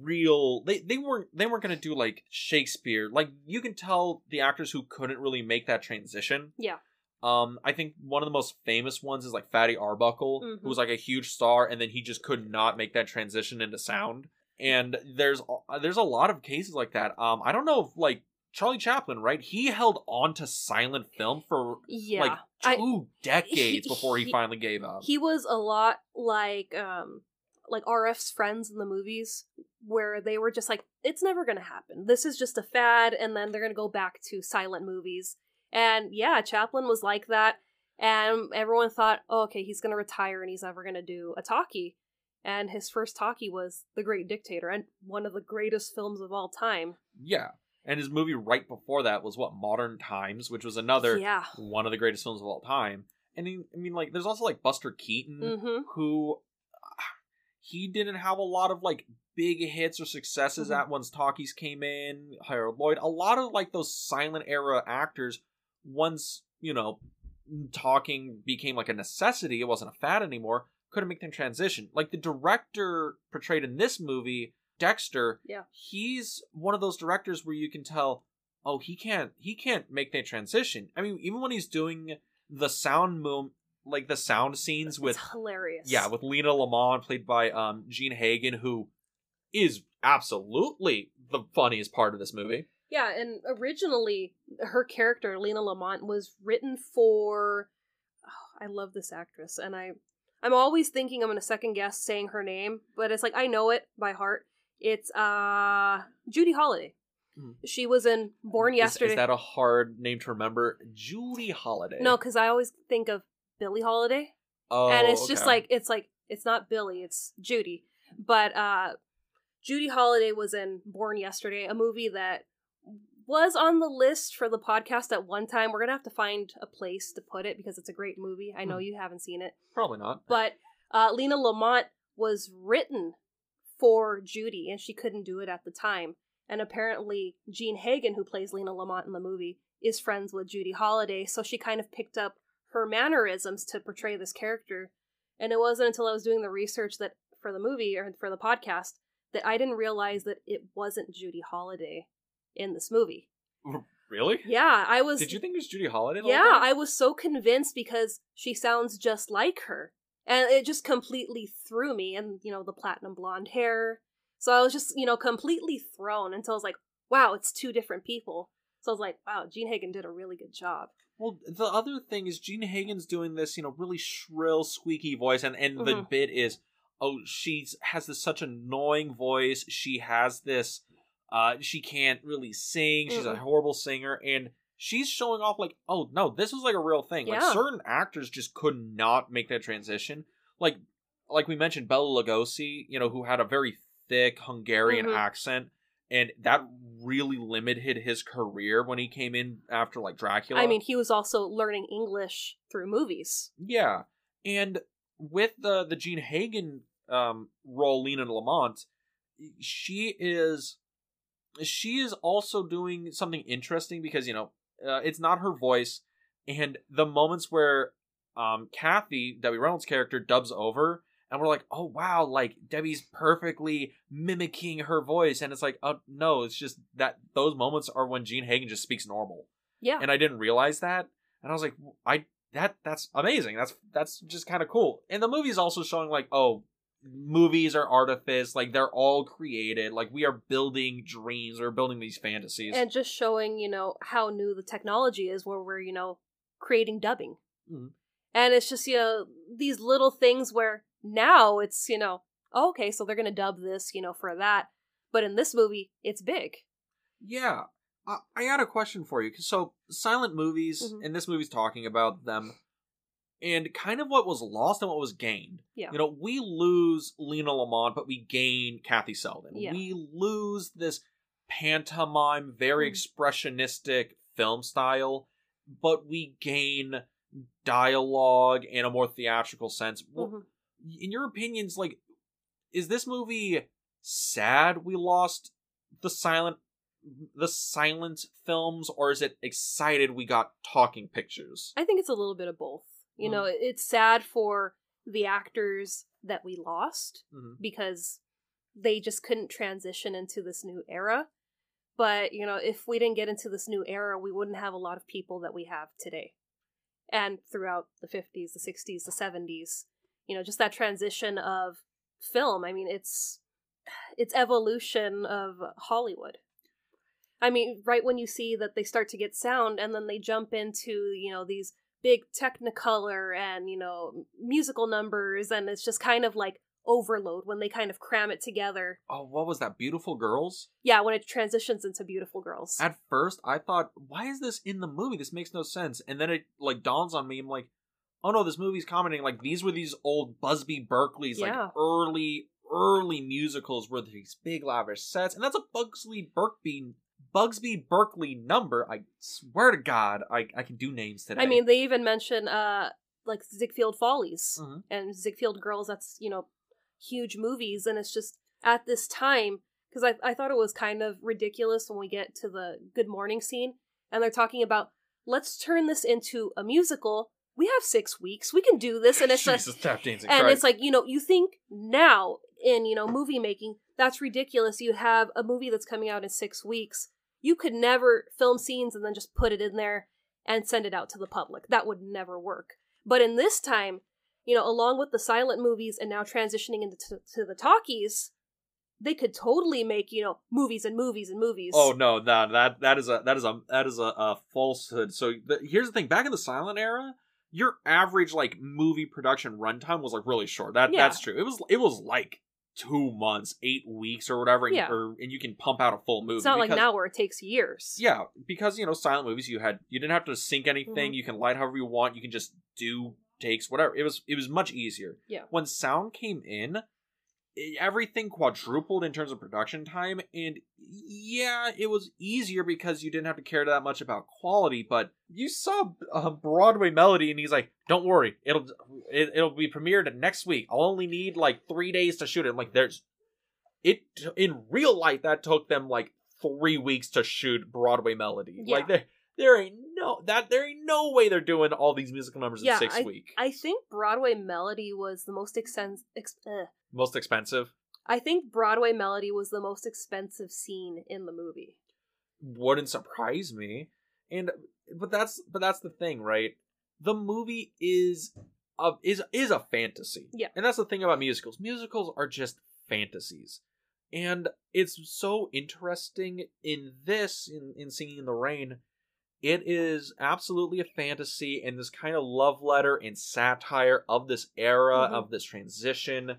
Speaker 1: real. They they weren't they weren't gonna do like Shakespeare. Like you can tell the actors who couldn't really make that transition.
Speaker 2: Yeah.
Speaker 1: Um, I think one of the most famous ones is like Fatty Arbuckle,
Speaker 2: Mhm.
Speaker 1: who was like a huge star, and then he just could not make that transition into sound. And there's there's a lot of cases like that. Um, I don't know if like Charlie Chaplin, right? He held on to silent film for
Speaker 2: Yeah.
Speaker 1: like
Speaker 2: I-
Speaker 1: two decades
Speaker 2: he-
Speaker 1: before he,
Speaker 2: he-
Speaker 1: finally gave up.
Speaker 2: he was a lot like um like RF's friends in the movies where they were just like it's never going to happen. This is just a fad and then they're going to go back to silent movies. And yeah, Chaplin was like that and everyone thought, oh, "Okay, he's going to retire and he's never going to do a talkie." And his first talkie was The Great Dictator and one of the greatest films of all time.
Speaker 1: yeah, and his movie right before that was what Modern Times, which was another
Speaker 2: Yeah.
Speaker 1: one of the greatest films of all time. And he, I mean, like, there's also like Buster Keaton,
Speaker 2: Mhm.
Speaker 1: who he didn't have a lot of like big hits or successes
Speaker 2: Mhm.
Speaker 1: at once Talkies came in, Harold Lloyd. A lot of like those silent era actors, once, you know, talking became like a necessity, it wasn't a fad anymore, couldn't make the transition. Like the director portrayed in this movie, Dexter,
Speaker 2: Yeah.
Speaker 1: he's one of those directors where you can tell, oh, he can't he can't make that transition. I mean, even when he's doing the sound moom like the sound scenes with
Speaker 2: it's hilarious.
Speaker 1: yeah, with Lina Lamont played by um Jean Hagen, who is absolutely the funniest part of this movie.
Speaker 2: Yeah, and originally her character Lina Lamont was written for. Oh, I love this actress, and I, I'm always thinking I'm gonna second guess saying her name, but it's like I know it by heart. It's uh Judy Holliday.
Speaker 1: Hmm.
Speaker 2: She was in Born
Speaker 1: Is-
Speaker 2: Yesterday.
Speaker 1: Is, that a hard name to remember? Judy Holliday.
Speaker 2: no, because I always think of Billie Holiday,
Speaker 1: oh,
Speaker 2: and it's just like it's like it's not Billy, it's Judy. But uh Judy Holliday was in Born Yesterday, a movie that was on the list for the podcast at one time. We're gonna have to find a place to put it because it's a great movie. I know
Speaker 1: Hmm.
Speaker 2: you haven't seen it,
Speaker 1: probably not.
Speaker 2: but uh, Lina Lamont was written for Judy, and she couldn't do it at the time. And apparently, Jean Hagen, who plays Lina Lamont in the movie, is friends with Judy Holliday, so she kind of picked up her mannerisms to portray this character. And it wasn't until I was doing the research that for the movie or for the podcast that I didn't realize that it wasn't Judy Holliday in this movie.
Speaker 1: Really?
Speaker 2: Yeah, I was.
Speaker 1: Did you think it was Judy whole
Speaker 2: Yeah. I was so convinced because she sounds just like her. And it just completely threw me. And, you know, the platinum blonde hair. So I was just, you know, completely thrown until I was like, wow, it's two different people. So I was like, wow, Jean Hagen did a really good job.
Speaker 1: Well, the other thing is Jean Hagen's doing this, you know, really shrill, squeaky voice, and and the
Speaker 2: Mhm.
Speaker 1: bit is, oh, she has this such annoying voice. She has this, uh, she can't really sing. She's a
Speaker 2: Mm-mm.
Speaker 1: horrible singer, and she's showing off like, oh no, this is like a real thing. Like certain actors just could not make that transition. Like, like we mentioned, Bela Lugosi, you know, who had a very thick Hungarian
Speaker 2: Mhm.
Speaker 1: accent. And that really limited his career when he came in after like Dracula.
Speaker 2: I mean, he was also learning English through movies.
Speaker 1: Yeah, and with the the Jean Hagen um, role, Lina Lamont, she is she is also doing something interesting because you know uh, it's not her voice, and the moments where um, Kathy Debbie Reynolds' character dubs over. And we're like, oh wow, like Debbie's perfectly mimicking her voice, and it's like, oh no, it's just that those moments are when Jean Hagen just speaks normal
Speaker 2: Yeah.
Speaker 1: and I didn't realize that. And I was like, I that that's amazing. That's that's just kind of cool. And the movie's also showing like, oh, movies are artifice. Like they're all created. Like we are building dreams. We're building these fantasies.
Speaker 2: and just showing you know how new the technology is where we're you know creating dubbing
Speaker 1: Mhm.
Speaker 2: and it's just you know these little things where now it's you know oh, okay so they're gonna dub this you know for that but in this movie it's big
Speaker 1: yeah, I, I got a question for you. So silent movies,
Speaker 2: Mhm.
Speaker 1: and this movie's talking about them. And kind of what was lost and what was gained.
Speaker 2: Yeah.
Speaker 1: You know, we lose Lina Lamont, but we gain Kathy Selden.
Speaker 2: Yeah.
Speaker 1: We lose this pantomime, very
Speaker 2: Mhm.
Speaker 1: expressionistic film style, but we gain dialogue in a more theatrical sense.
Speaker 2: Mhm.
Speaker 1: In your opinions, like, is this movie sad we lost the silent the silent films, or is it excited we got talking pictures?
Speaker 2: i think it's a little bit of both you know it's sad for the actors that we lost
Speaker 1: Mhm.
Speaker 2: because they just couldn't transition into this new era but you know if we didn't get into this new era we wouldn't have a lot of people that we have today and throughout the 50s the 60s the 70s you know just that transition of film i mean it's it's evolution of hollywood i mean right when you see that they start to get sound and then they jump into you know these big technicolor and you know musical numbers and it's just kind of like overload when they kind of cram it together
Speaker 1: Oh, what was that? Beautiful Girls?
Speaker 2: yeah when it transitions into beautiful girls
Speaker 1: At first, I thought, why is this in the movie? This makes no sense. And then it like dawns on me. I'm like, oh no, this movie's commenting like these were these old Busby Berkeley's
Speaker 2: Yeah.
Speaker 1: like early early musicals where these big lavish sets, and that's a Bugsley Berkeley Bugsby Berkeley number. I swear to God, I I can do names today.
Speaker 2: i mean they even mention uh like ziegfeld follies
Speaker 1: Mhm.
Speaker 2: and ziegfeld girls that's you know huge movies, and it's just at this time because I I thought it was kind of ridiculous when we get to the Good Morning scene and they're talking about let's turn this into a musical. We have six weeks. We can do this, and it's
Speaker 1: Jesus,
Speaker 2: just and
Speaker 1: Christ.
Speaker 2: it's like you know you think now in you know movie making that's ridiculous. You have a movie that's coming out in six weeks. You could never film scenes and then just put it in there and send it out to the public. That would never work. But in this time, you know, along with the silent movies and now transitioning into t- to the talkies, they could totally make you know movies and movies and movies.
Speaker 1: Oh no, that that that is a that is a that is a, a falsehood. So the, here's the thing: back in the silent era, your average like movie production runtime was like really short. That
Speaker 2: Yeah.
Speaker 1: that's true. It was it was like two months, eight weeks, or whatever. And,
Speaker 2: Yeah.
Speaker 1: or, and you can pump out a full movie.
Speaker 2: it's not like now where it takes years.
Speaker 1: Yeah, because you know silent movies, you had you didn't have to sync anything.
Speaker 2: Mhm.
Speaker 1: You can light however you want. You can just do takes, whatever. It was it was much easier.
Speaker 2: Yeah.
Speaker 1: When sound came in, everything quadrupled in terms of production time, and yeah, it was easier because you didn't have to care that much about quality. But you saw uh, Broadway Melody, and he's like, "Don't worry, it'll it, it'll be premiered next week. I'll only need like three days to shoot it." I'm like, "There's it in real life that took them like three weeks to shoot Broadway Melody.
Speaker 2: Yeah.
Speaker 1: Like there, there ain't no that there ain't no way they're doing all these musical numbers
Speaker 2: Yeah,
Speaker 1: in six weeks.
Speaker 2: I think Broadway Melody was the most expensive. Ex- uh,
Speaker 1: Most expensive
Speaker 2: I think Broadway Melody was the most expensive scene in the movie.
Speaker 1: wouldn't surprise me. And but that's but that's the thing, right? The movie is a is is a fantasy.
Speaker 2: Yeah.
Speaker 1: And that's the thing about musicals. Musicals are just fantasies. And it's so interesting in this in, in Singing in the Rain. It is absolutely a fantasy and this kind of love letter and satire of this era,
Speaker 2: Mhm.
Speaker 1: of this transition.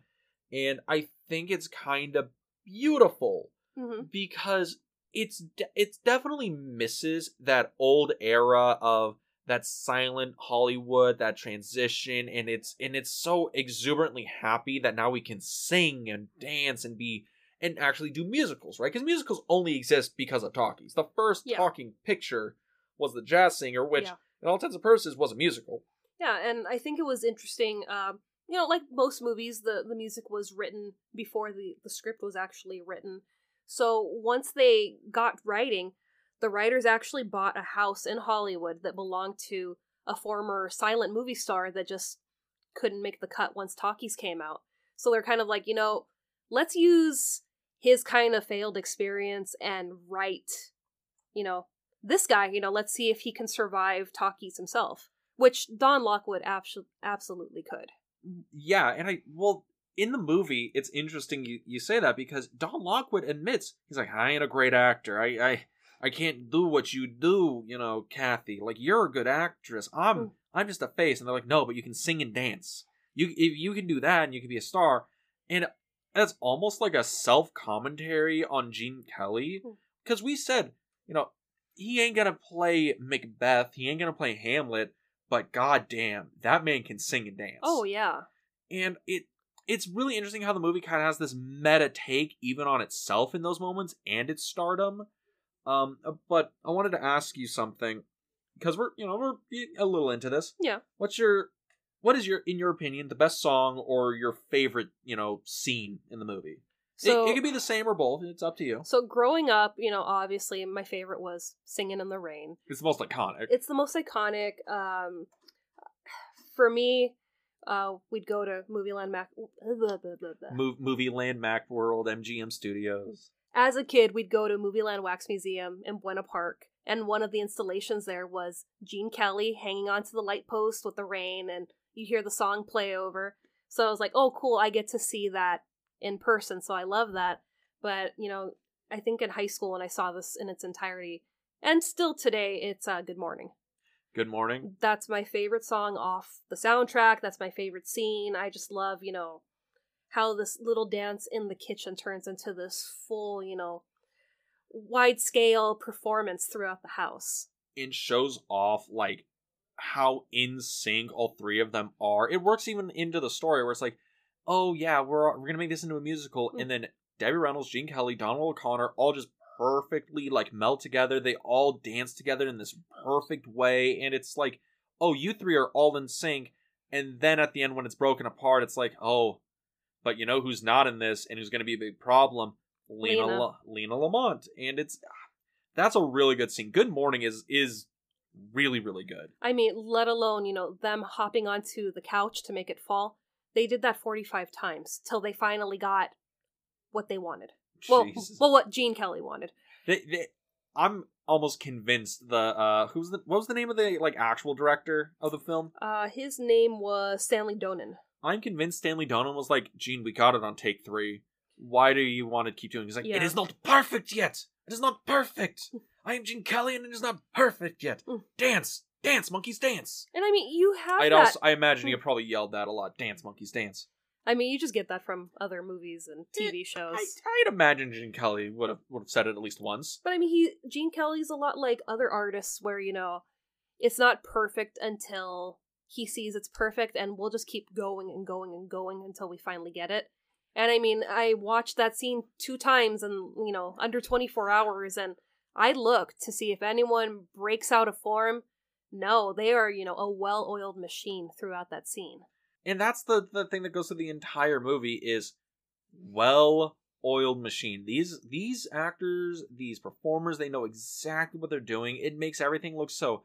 Speaker 1: And I think it's kind of beautiful
Speaker 2: hmm
Speaker 1: because it's de- it's definitely misses that old era of that silent Hollywood, that transition, and it's and it's so exuberantly happy that now we can sing and dance and be and actually do musicals, right? Because musicals only exist because of talkies. The first
Speaker 2: Yeah.
Speaker 1: talking picture was the Jazz Singer, which,
Speaker 2: Yeah.
Speaker 1: in all intents and purposes, was a musical.
Speaker 2: Yeah, and I think it was interesting. Um, you know, like most movies, the the music was written before the the script was actually written. So once they got writing, the writers actually bought a house in Hollywood that belonged to a former silent movie star that just couldn't make the cut once talkies came out. So they're kind of like, you know, let's use his kind of failed experience and write, you know, this guy, you know, let's see if he can survive talkies himself which Don Lockwood abso- absolutely could.
Speaker 1: Yeah, and I well in the movie, it's interesting you, you say that because Don Lockwood admits he's like, I ain't a great actor. I I I can't do what you do, you know, Kathy. Like you're a good actress. I'm
Speaker 2: Mm.
Speaker 1: I'm just a face, and they're like, no, but you can sing and dance. You if you can do that, and you can be a star, and that's almost like a self commentary on Gene Kelly because we said, you know, he ain't gonna play Macbeth, he ain't gonna play Hamlet, but goddamn, that man can sing and dance.
Speaker 2: Oh yeah,
Speaker 1: and it it's really interesting how the movie kind of has this meta take even on itself in those moments and its stardom. Um but i wanted to ask you something because we're you know we're a little into this.
Speaker 2: Yeah.
Speaker 1: what's your what is your in your opinion the best song or your favorite you know scene in the movie
Speaker 2: So
Speaker 1: it, it could be the same or both it's up to you
Speaker 2: so growing up, you know, obviously my favorite was "Singing in the Rain."
Speaker 1: it's the most iconic
Speaker 2: It's the most iconic. Um, for me, uh, we'd go to Movie Land Mac. blah, blah, blah.
Speaker 1: Mov- movie land mac world mgm studios
Speaker 2: As a kid, we'd go to Movie Land Wax Museum in Buena Park, and one of the installations there was Gene Kelly hanging onto the light post with the rain, and you hear the song play over. So I was like, "Oh, cool! I get to see that in person." So I love that. But you know, I think in high school when I saw this in its entirety, and still today, it's uh, "Good Morning."
Speaker 1: good morning
Speaker 2: That's my favorite song off the soundtrack. That's my favorite scene. I just love, you know, how this little dance in the kitchen turns into this full, you know, wide scale performance throughout the house.
Speaker 1: it shows off like how in sync all three of them are. It works even into the story where it's like, oh yeah, we're we're gonna make this into a musical,
Speaker 2: Mm.
Speaker 1: and then Debbie Reynolds, Gene Kelly, Donald O'Connor all just perfectly like melt together. They all dance together in this perfect way, and it's like, oh, you three are all in sync. And then at the end, when it's broken apart, it's like, oh, But you know who's not in this and who's going to be a big problem? Lina
Speaker 2: Lina.
Speaker 1: La- Lina Lamont, and it's that's a really good scene. Good Morning is is really really good.
Speaker 2: I mean, let alone, you know, them hopping onto the couch to make it fall. They did that 45 times till they finally got what they wanted. Well,
Speaker 1: Jesus.
Speaker 2: well what Gene Kelly wanted.
Speaker 1: They- they- I'm almost convinced the uh who's the what was the name of the like actual director of the film?
Speaker 2: Uh, his name was Stanley Donen.
Speaker 1: I'm convinced Stanley Donen was like, Gene, we got it on take three. Why do you want to keep doing? it?" He's like,
Speaker 2: Yeah.
Speaker 1: it is not perfect yet. It is not perfect. I am Gene Kelly, and it is not perfect yet.
Speaker 2: Mm.
Speaker 1: Dance, dance, monkeys, dance.
Speaker 2: And I mean, you have
Speaker 1: I'd
Speaker 2: that.
Speaker 1: also, I imagine he probably yelled that a lot. Dance, monkeys, dance.
Speaker 2: I mean, you just get that from other movies and TV shows.
Speaker 1: I, I'd imagine Gene Kelly would have would have said it at least once.
Speaker 2: But I mean, he Gene Kelly's a lot like other artists, where you know, it's not perfect until he sees it's perfect, and we'll just keep going and going and going until we finally get it. And I mean, I watched that scene two times, and you know, under twenty four hours, and I looked to see if anyone breaks out of form. No, they are you know a well oiled machine throughout that scene.
Speaker 1: and that's the the thing that goes through the entire movie is well oiled machine these these actors these performers they know exactly what they're doing it makes everything look so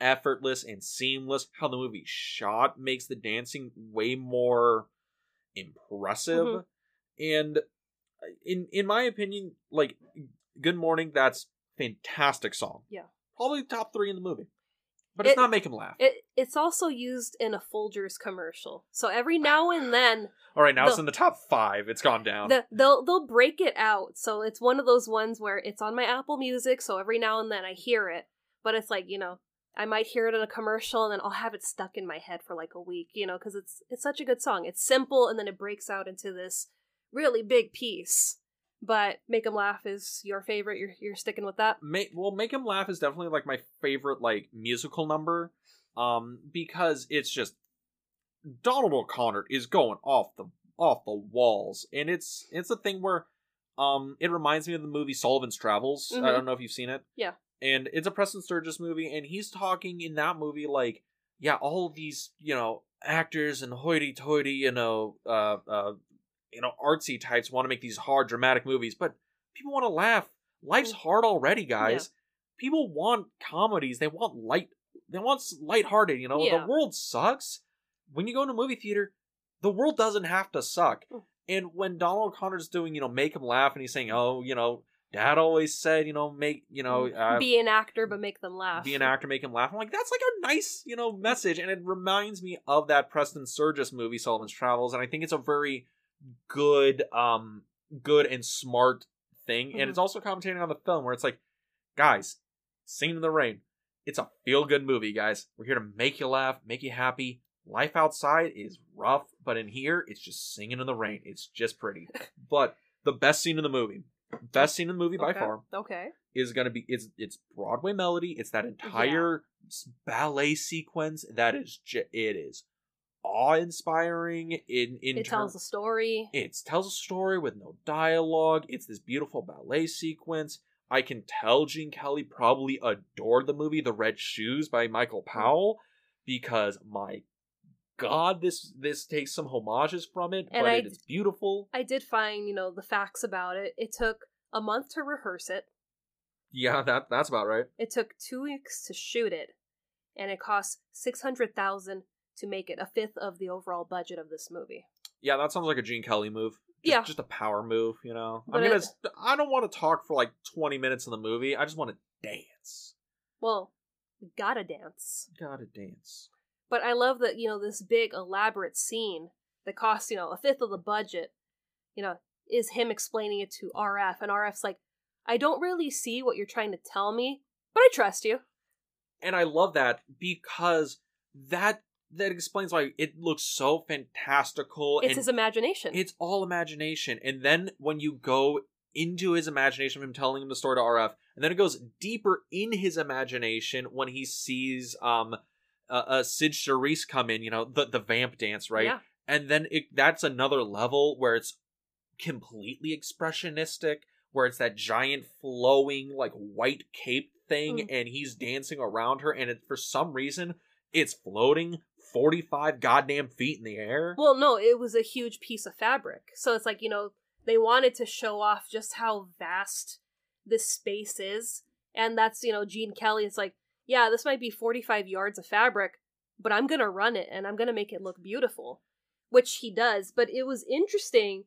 Speaker 1: effortless and seamless how the movie shot makes the dancing way more impressive
Speaker 2: Mhm.
Speaker 1: and uh, in in my opinion like good morning that's fantastic song
Speaker 2: Yeah.
Speaker 1: probably top three in the movie but it's
Speaker 2: It-
Speaker 1: not make him laugh.
Speaker 2: It it's also used in a Folgers commercial, so every now and then
Speaker 1: all right now it's in the top five. It's gone down.
Speaker 2: The, they'll they'll break it out, so it's one of those ones where it's on my Apple Music, so every now and then I hear it, but it's like you know I might hear it in a commercial and then I'll have it stuck in my head for like a week, you know, because it's it's such a good song. It's simple and then it breaks out into this really big piece. But make him laugh is your favorite. You're you're sticking with that.
Speaker 1: make well make him laugh is definitely like my favorite like musical number um because it's just donald o'connor is going off the off the walls and it's it's a thing where um it reminds me of the movie sullivan's travels i
Speaker 2: Mhm.
Speaker 1: don't know if you've seen it
Speaker 2: Yeah.
Speaker 1: and it's a preston sturges movie and he's talking in that movie like yeah all these you know actors and hoity-toity you know uh uh you know artsy types want to make these hard dramatic movies but people want to laugh life's
Speaker 2: Mm.
Speaker 1: hard already guys people want comedies they want light they want lighthearted you know
Speaker 2: Yeah.
Speaker 1: the world sucks when you go into a movie theater the world doesn't have to suck
Speaker 2: Mm.
Speaker 1: and when donald o'connor's doing you know make him laugh and he's saying oh you know dad always said you know make you know uh,
Speaker 2: Be an actor, but make them laugh.
Speaker 1: be an actor, make him laugh. I'm like, that's like a nice, you know, message, and it reminds me of that Preston Sturges movie, Sullivan's Travels, and I think it's a very good, um, good and smart thing,
Speaker 2: Mhm.
Speaker 1: and it's also commentating on the film where it's like, guys, Singing in the Rain, it's a feel good movie, guys. We're here to make you laugh, make you happy. Life outside is rough, but in here, it's just singing in the rain. It's just pretty. but the best scene in the movie, best scene in the movie by far,
Speaker 2: Okay.
Speaker 1: is going to be it's it's Broadway melody. It's that entire s ballet sequence that is j- it is awe inspiring. In in
Speaker 2: It tells
Speaker 1: term-
Speaker 2: a story.
Speaker 1: it tells a story with no dialogue. It's this beautiful ballet sequence. I can tell Gene Kelly probably adored the movie The Red Shoes by Michael mm. Powell because my god, this this takes some homages from it,
Speaker 2: And
Speaker 1: but
Speaker 2: I-
Speaker 1: it is beautiful.
Speaker 2: I did find, you know, the facts about it. It took a month to rehearse it.
Speaker 1: Yeah, that that's about right.
Speaker 2: It took two weeks to shoot it, and it cost six hundred thousand to make it, a fifth of the overall budget of this movie.
Speaker 1: Yeah, that sounds like a Gene Kelly move. Just,
Speaker 2: Yeah.
Speaker 1: just a power move, you know.
Speaker 2: But
Speaker 1: I'm gonna.
Speaker 2: it-
Speaker 1: s- I don't want to talk for like 20 minutes in the movie. I just want to dance.
Speaker 2: Well, gotta dance.
Speaker 1: Gotta dance.
Speaker 2: But I love that, you know, this big elaborate scene that costs, you know, a fifth of the budget, you know, is him explaining it to RF, and RF's like, I don't really see what you're trying to tell me, but I trust you.
Speaker 1: and I love that because that that explains why it looks so fantastical
Speaker 2: It's
Speaker 1: and
Speaker 2: his imagination.
Speaker 1: it's all imagination. And then when you go into his imagination of him telling him the story to RF, and then it goes deeper in his imagination when he sees um uh, uh Cyd Charisse come in, you know, the the vamp dance, right?
Speaker 2: Yeah.
Speaker 1: And then it that's another level where it's completely expressionistic, where it's that giant flowing like white cape thing,
Speaker 2: Mm.
Speaker 1: and he's dancing around her, and it for some reason it's floating 45 goddamn feet in the air.
Speaker 2: Well, no, it was a huge piece of fabric. So it's like, you know, they wanted to show off just how vast this space is. And that's, you know, Gene Kelly is like, yeah, this might be 45 yards of fabric, but I'm going to run it and I'm going to make it look beautiful, which he does. But it was interesting.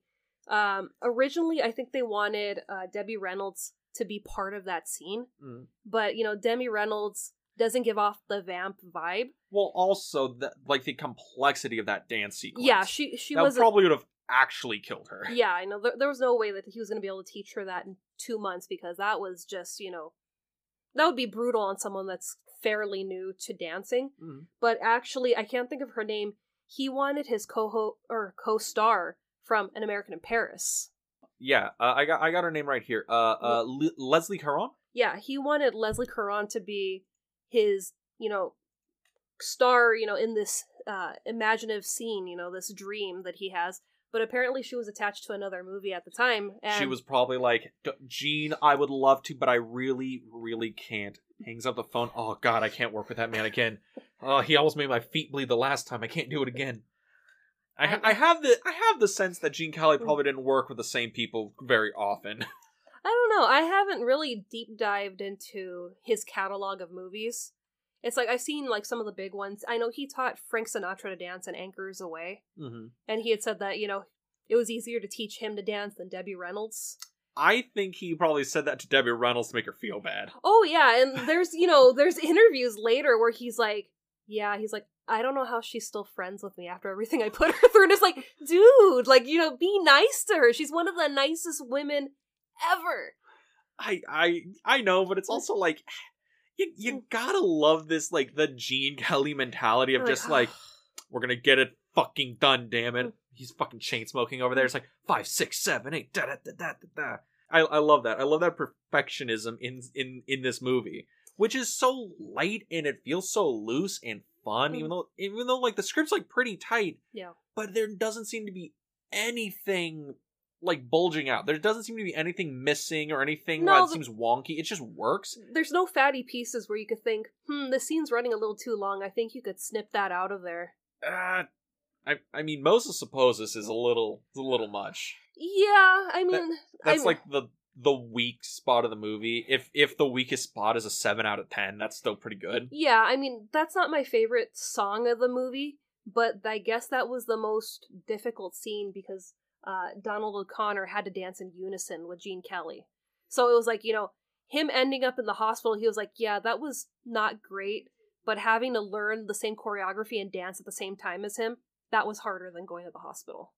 Speaker 2: Um, originally, I think they wanted uh, Debbie Reynolds to be part of that scene,
Speaker 1: Mm.
Speaker 2: but, you know, Debbie Reynolds doesn't give off the vamp vibe.
Speaker 1: Well, also the like the complexity of that dance sequence.
Speaker 2: Yeah, she she
Speaker 1: that
Speaker 2: was
Speaker 1: probably would have actually killed her.
Speaker 2: Yeah, I know. There, there was no way that he was going to be able to teach her that in two months because that was just, you know, that would be brutal on someone that's fairly new to dancing.
Speaker 1: Mhm.
Speaker 2: But actually, I can't think of her name. He wanted his co or co-star from An American in Paris.
Speaker 1: Yeah, uh, I got I got her name right here. Uh, uh, Le- Leslie Caron.
Speaker 2: Yeah, he wanted Leslie Caron to be his, you know, star, you know, in this uh, imaginative scene, you know, this dream that he has. But apparently, she was attached to another movie at the time. And
Speaker 1: She was probably like, "D- Gene, I would love to, but I really, really can't. Hangs up the phone. Oh God, I can't work with that man again. Oh, he almost made my feet bleed the last time. I can't do it again. I,
Speaker 2: I-
Speaker 1: I have the I have the sense that Gene Kelly probably didn't work with the same people very often.
Speaker 2: I don't know. I haven't really deep dived into his catalog of movies. It's like I've seen like some of the big ones. I know he taught Frank Sinatra to dance in Anchors Aweigh,
Speaker 1: mm-hmm.
Speaker 2: and he had said that you know it was easier to teach him to dance than Debbie Reynolds.
Speaker 1: I think he probably said that to Debbie Reynolds to make her feel bad.
Speaker 2: Oh yeah, and there's you know there's interviews later where he's like, yeah, he's like, I don't know how she's still friends with me after everything I put her through. And it's like, dude, like you know, be nice to her. She's one of the nicest women ever.
Speaker 1: I I I know, but it's also like you you gotta love this like the Gene Kelly mentality of
Speaker 2: You're
Speaker 1: just like we're gonna get it fucking done, damn
Speaker 2: Mm.
Speaker 1: it. He's fucking chain smoking over there. It's like five, six, seven, eight, da da da da da da. I I love that. I love that perfectionism in in in this movie, which is so light and it feels so loose and fun.
Speaker 2: Mm.
Speaker 1: Even though even though like the script's like pretty tight,
Speaker 2: yeah.
Speaker 1: but there doesn't seem to be anything like bulging out. There doesn't seem to be anything missing or anything
Speaker 2: No,
Speaker 1: that
Speaker 2: the-
Speaker 1: seems wonky. It just works.
Speaker 2: there's no fatty pieces where you could think, hmm, the scene's running a little too long. I think you could snip that out of there.
Speaker 1: Uh, I I mean, Moses supposes is a little a little much.
Speaker 2: Yeah, I mean,
Speaker 1: That's
Speaker 2: I'm-
Speaker 1: like the the weak spot of the movie. If if the weakest spot is a seven out of ten, that's still pretty good.
Speaker 2: yeah, I mean, that's not my favorite song of the movie, but I guess that was the most difficult scene because uh, Donald O'Connor had to dance in unison with Gene Kelly. So it was like, you know, him ending up in the hospital, he was like, yeah, that was not great, but having to learn the same choreography and dance at the same time as him, that was harder than going to the hospital.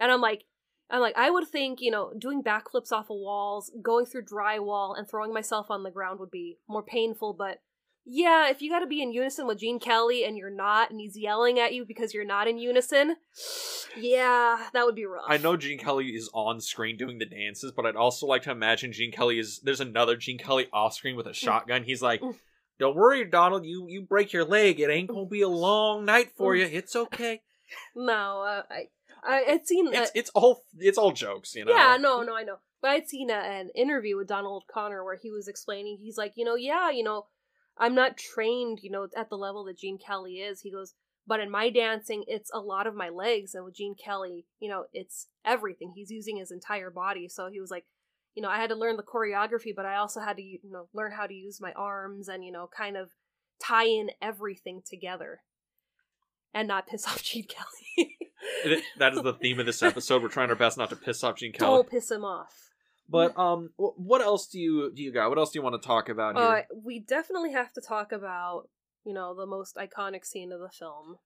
Speaker 2: And I'm like, I'm like, I would think, you know, doing backflips off of walls, going through drywall, and throwing myself on the ground would be more painful, but yeah, if you gotta be in unison with Gene Kelly and you're not, and he's yelling at you because you're not in unison, yeah, that would be rough.
Speaker 1: I know Gene Kelly is on screen doing the dances, but I'd also like to imagine Gene Kelly is there's another Gene Kelly off screen with a shotgun. He's like,
Speaker 2: Mm.
Speaker 1: "Don't worry, Donald. You you break your leg. It ain't gonna be a long night for
Speaker 2: Mm.
Speaker 1: you. It's okay.
Speaker 2: No, uh, I, I, I'd seen, uh,
Speaker 1: It's it's all it's all jokes, you know.
Speaker 2: yeah, no, no, I know. But I'd seen a, an interview with Donald Connor where he was explaining, he's like, you know, yeah, you know, I'm not trained, you know, at the level that Gene Kelly is. He goes, but in my dancing, it's a lot of my legs, and with Gene Kelly, you know, it's everything. He's using his entire body. So he was like, you know, I had to learn the choreography, but I also had to, you know, learn how to use my arms and, you know, kind of tie in everything together and not piss off Gene Kelly.
Speaker 1: That is the theme of this episode. We're trying our best not to piss off Gene Kelly.
Speaker 2: Don't piss him off.
Speaker 1: But um, what else do you do you got? What else do you want to talk about here?
Speaker 2: Uh, we definitely have to talk about, you know, the most iconic scene of the film.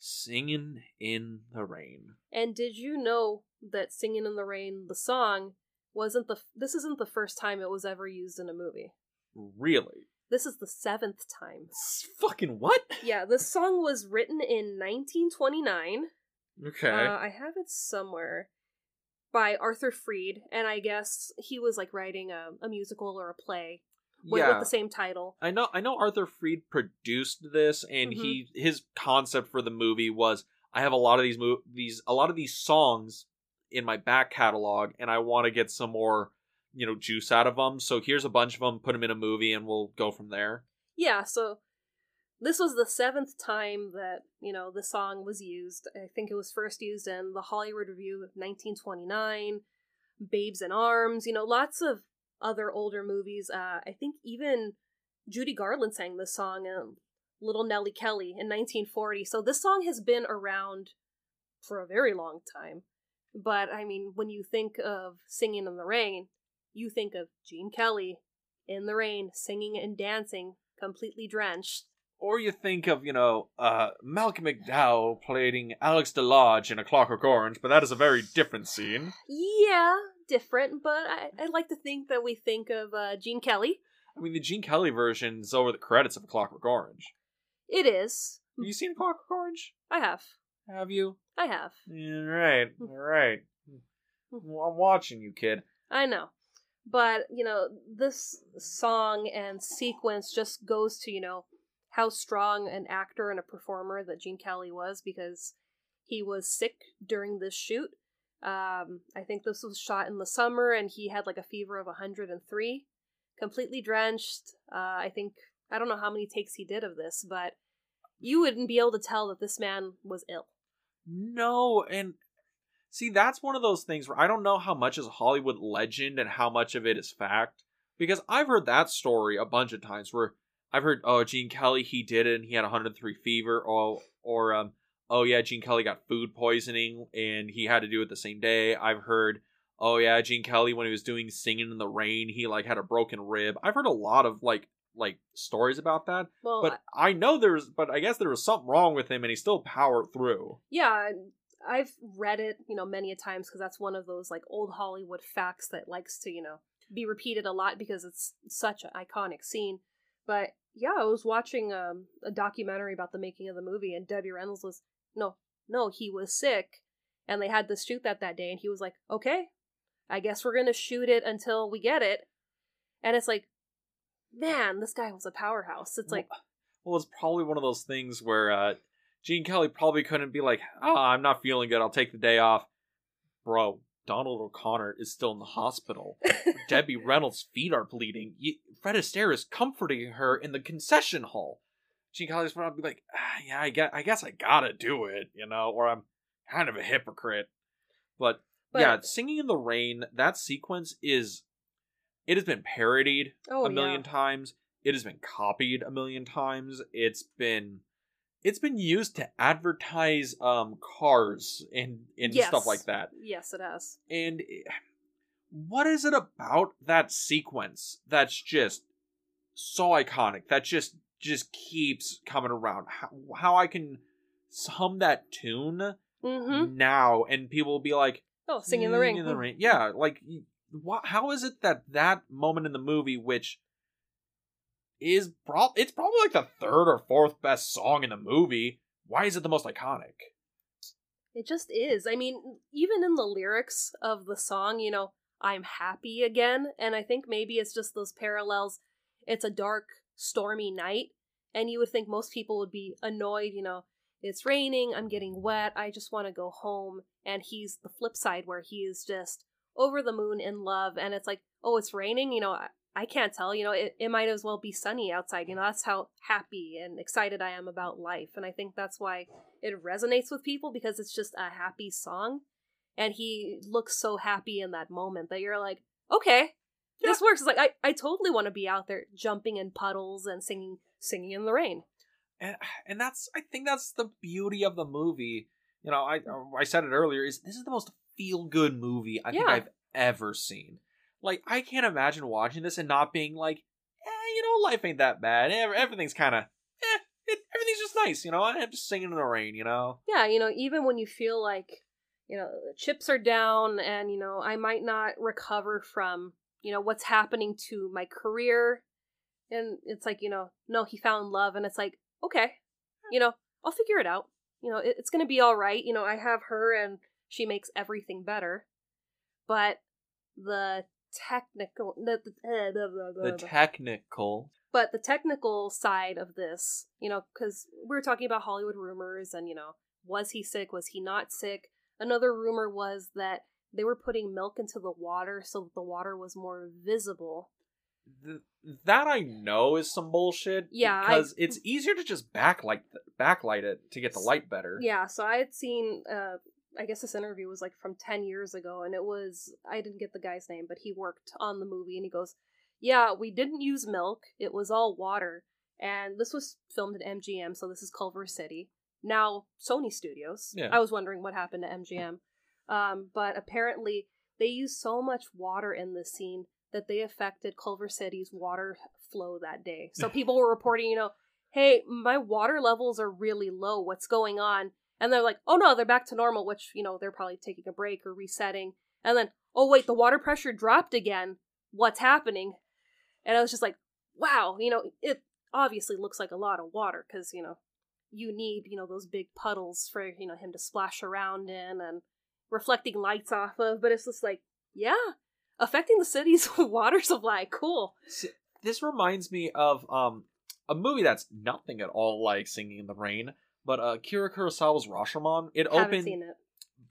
Speaker 1: Singing in the rain.
Speaker 2: And did you know that "Singing in the Rain," the song, wasn't the this isn't the first time it was ever used in a movie.
Speaker 1: Really?
Speaker 2: This is the seventh time.
Speaker 1: S- fucking what?
Speaker 2: Yeah, this song was written in 1929.
Speaker 1: Okay.
Speaker 2: Uh, I have it somewhere by Arthur Freed, and I guess he was like writing a, a musical or a play with,
Speaker 1: yeah.
Speaker 2: with the same title.
Speaker 1: I know I know Arthur Freed produced this and mm-hmm. he his concept for the movie was I have a lot of these mo- these a lot of these songs in my back catalog and I want to get some more you know juice out of them so here's a bunch of them put them in a movie and we'll go from there.
Speaker 2: Yeah, so this was the seventh time that you know the song was used. I think it was first used in the Hollywood Revue of 1929, Babes in Arms. You know, lots of other older movies. Uh, I think even Judy Garland sang this song in Little Nellie Kelly in 1940. So this song has been around for a very long time. But I mean, when you think of Singing in the Rain, you think of Gene Kelly in the rain, singing and dancing, completely drenched.
Speaker 1: Or you think of, you know, uh, Malcolm McDowell playing Alex DeLarge in A Clockwork Orange, but that is a very different scene.
Speaker 2: Yeah, different, but I, I like to think that we think of uh, Gene Kelly.
Speaker 1: I mean, the Gene Kelly version is over the credits of A Clockwork Orange.
Speaker 2: It is.
Speaker 1: Have you seen Clockwork Orange?
Speaker 2: I have.
Speaker 1: Have you?
Speaker 2: I have.
Speaker 1: All right, all right. Well, I'm watching you, kid.
Speaker 2: I know. But, you know, this song and sequence just goes to, you know, how strong an actor and a performer that Gene Kelly was because he was sick during this shoot. Um, I think this was shot in the summer and he had like a fever of 103, completely drenched. Uh, I think, I don't know how many takes he did of this, but you wouldn't be able to tell that this man was ill.
Speaker 1: No, and see, that's one of those things where I don't know how much is Hollywood legend and how much of it is fact. Because I've heard that story a bunch of times where I've heard, oh, Gene Kelly, he did it and he had 103 fever, or, or um, oh yeah, Gene Kelly got food poisoning and he had to do it the same day. I've heard, oh yeah, Gene Kelly when he was doing Singing in the Rain, he like had a broken rib. I've heard a lot of like like stories about that.
Speaker 2: Well,
Speaker 1: but I know there's, but I guess there was something wrong with him and he still powered through.
Speaker 2: yeah, I've read it, you know, many a times because that's one of those like old Hollywood facts that likes to, you know, be repeated a lot because it's such an iconic scene. But yeah, I was watching um, a documentary about the making of the movie, and Debbie Reynolds was no, no, he was sick, and they had to shoot that that day, and he was like, okay, I guess we're gonna shoot it until we get it, and it's like, man, this guy was a powerhouse. It's like,
Speaker 1: Well, it's probably one of those things where uh, Gene Kelly probably couldn't be like, "Oh, I'm not feeling good. I'll take the day off." Bro, Donald O'Connor is still in the hospital. Debbie Reynolds' feet are bleeding. Fred Astaire is comforting her in the concession hall. Gene Kelly's probably like, ah, "Yeah, I guess, I guess I gotta do it, you know, or I'm kind of a hypocrite." But,
Speaker 2: But-
Speaker 1: yeah, singing in the rain. That sequence is. It has been parodied
Speaker 2: oh
Speaker 1: a million
Speaker 2: yeah,
Speaker 1: times. It has been copied a million times. It's been it's been used to advertise um cars and and
Speaker 2: Yes.
Speaker 1: stuff like that.
Speaker 2: yes, it has.
Speaker 1: And eh, what is it about that sequence that's just so iconic that just just keeps coming around? How, how I can hum that tune
Speaker 2: Mm-hmm.
Speaker 1: now and people will be like
Speaker 2: Oh, singing in the ring.
Speaker 1: in the rain. Yeah, like what? How is it that that moment in the movie, which is prob it's probably like the third or fourth best song in the movie, why is it the most iconic?
Speaker 2: It just is. I mean, even in the lyrics of the song, you know, I'm happy again, and I think maybe it's just those parallels. It's a dark, stormy night, and you would think most people would be annoyed, you know, it's raining, I'm getting wet, I just want to go home. And he's the flip side where he is just over the moon in love, and it's like, oh, it's raining, you know, I, can't tell, you know, it, it might as well be sunny outside, you know, that's how happy and excited I am about life. And I think that's why it resonates with people because it's just a happy song and he looks so happy in that moment that you're like okay this works it's like i, I totally want to be out there jumping in puddles and singing singing in the rain
Speaker 1: And and that's I think that's the beauty of the movie. You know, I mm. uh, I said it earlier is this is the most feel good movie I think I've ever seen. Like I can't imagine watching this and not being like, eh, you know, life ain't that bad. Everything's kind of, eh, everything's just nice. You know, I'm just singing in the rain. You know.
Speaker 2: yeah you know even when you feel like you know chips are down and you know i might not recover from you know what's happening to my career and it's like you know no he found love and it's like okay you know i'll figure it out you know it, it's gonna be all right you know i have her and she makes everything better but the technical the, the, blah,
Speaker 1: The technical.
Speaker 2: but the technical side of this you know because we were talking about hollywood rumors and you know was he sick was he not sick another rumor was that they were putting milk into the water so that the water was more visible
Speaker 1: th- that I know is some bullshit.
Speaker 2: Yeah, I-
Speaker 1: because it's easier to just backlight th- backlight it to get the light better.
Speaker 2: Yeah, so I had seen uh I guess this interview was like from 10 years ago and it was I didn't get the guy's name, but he worked on the movie and he goes, "Yeah, we didn't use milk. It was all water." And this was filmed at MGM, so this is Culver City. Now Sony Studios.
Speaker 1: Yeah.
Speaker 2: I was wondering what happened to MGM. Um, but apparently they used so much water in this scene that they affected Culver City's water flow that day. So people were reporting, you know, hey, my water levels are really low. What's going on? And they're like, oh no, they're back to normal, which, you know, they're probably taking a break or resetting. And then, oh wait, the water pressure dropped again. What's happening? And I was just like, wow, you know, it obviously looks like a lot of water because, you know, you need, you know, those big puddles for, you know, him to splash around in and reflecting lights off of. But it's just like, yeah, affecting the city's water supply. Cool.
Speaker 1: This reminds me of um a movie that's nothing at all like Singing in the Rain, but uh Akira Kurosawa's Rashomon. It
Speaker 2: Haven't
Speaker 1: opened
Speaker 2: seen it.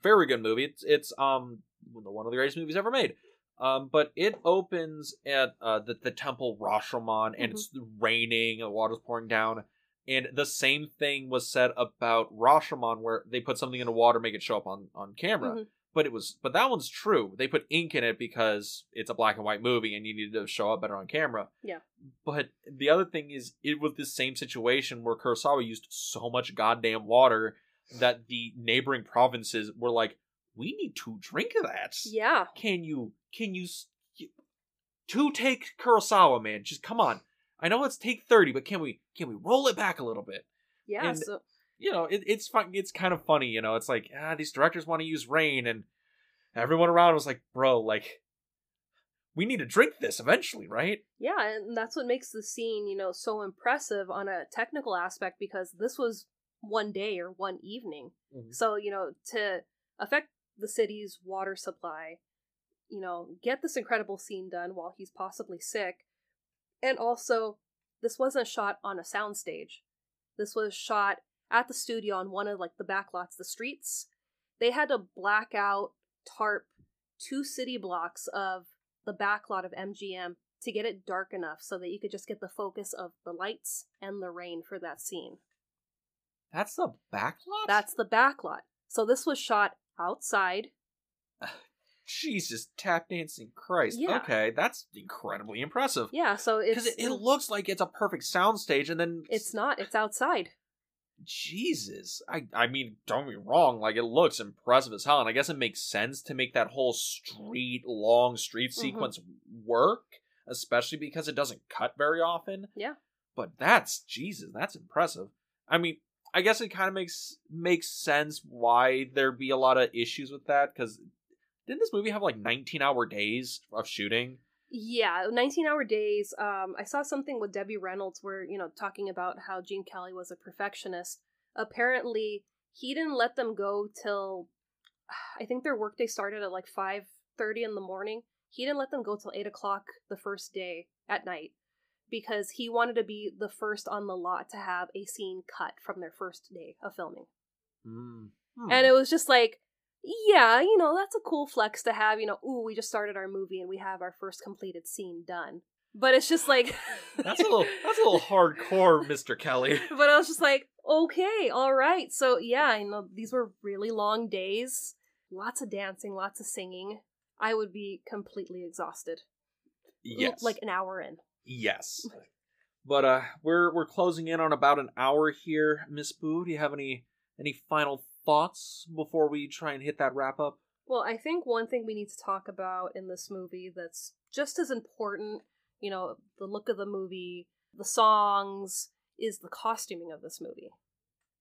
Speaker 1: very good movie. It's it's um one of the greatest movies ever made. Um, but it opens at uh, the the temple Rashomon, and it's raining, and the water's pouring down. And the same thing was said about Rashomon, where they put something in the water, make it show up on on camera.
Speaker 2: Mhm.
Speaker 1: But it was, but that one's true. They put ink in it because it's a black and white movie, and you needed to show up better on camera.
Speaker 2: Yeah.
Speaker 1: But the other thing is, it was the same situation where Kurosawa used so much goddamn water that the neighboring provinces were like, "We need to drink of that.
Speaker 2: Yeah.
Speaker 1: Can you? Can you? you- Two take Kurosawa, man. Just come on. I know it's take thirty, but can we? Can we roll it back a little bit?
Speaker 2: Yeah.
Speaker 1: And-
Speaker 2: so
Speaker 1: You know, it, it's fun. It's kind of funny. You know, it's like ah, these directors want to use rain, and everyone around was like, "Bro, like." We need to drink this eventually, right?
Speaker 2: Yeah, and that's what makes the scene, you know, so impressive on a technical aspect because this was one day or one evening.
Speaker 1: Mhm.
Speaker 2: So, you know, to affect the city's water supply, you know, get this incredible scene done while he's possibly sick. And also, this wasn't shot on a soundstage. This was shot at the studio on one of like the backlots, the streets. They had to black out tarp two city blocks of the backlot of MGM to get it dark enough so that you could just get the focus of the lights and the rain for that scene.
Speaker 1: That's the backlot.
Speaker 2: That's the backlot. So this was shot outside.
Speaker 1: Jesus, tap dancing Christ.
Speaker 2: Yeah.
Speaker 1: Okay, that's incredibly impressive.
Speaker 2: Yeah, so
Speaker 1: Because it, it looks like it's a perfect soundstage, and then
Speaker 2: it's not. It's outside.
Speaker 1: Jesus. I I mean, don't be wrong. Like it looks impressive as hell, and I guess it makes sense to make that whole street, long street
Speaker 2: Mhm.
Speaker 1: sequence work, especially because it doesn't cut very often.
Speaker 2: Yeah.
Speaker 1: But that's Jesus. That's impressive. I mean, I guess it kind of makes makes sense why there'd be a lot of issues with that because didn't this movie have like 19 hour days of shooting?
Speaker 2: Yeah, 19 hour days. Um, I saw something with Debbie Reynolds where, you know, talking about how Gene Kelly was a perfectionist. Apparently, he didn't let them go till I think their workday started at like 5:30 in the morning. He didn't let them go till 8 o'clock the first day at night because he wanted to be the first on the lot to have a scene cut from their first day of filming.
Speaker 1: Mm. Hmm.
Speaker 2: And it was just like, yeah, you know, that's a cool flex to have, you know, ooh, we just started our movie and we have our first completed scene done. But it's just like
Speaker 1: that's a little that's a little hardcore, Mr. Kelly.
Speaker 2: But I was just like, okay, all right. So yeah, you know, these were really long days. Lots of dancing, lots of singing. I would be completely exhausted.
Speaker 1: Yes.
Speaker 2: Like an hour in.
Speaker 1: Yes. But uh we're we're closing in on about an hour here, Miss Boo. Do you have any any final thoughts before we try and hit that wrap up?
Speaker 2: Well, I think one thing we need to talk about in this movie that's just as important, you know, the look of the movie, the songs, is the costuming of this movie.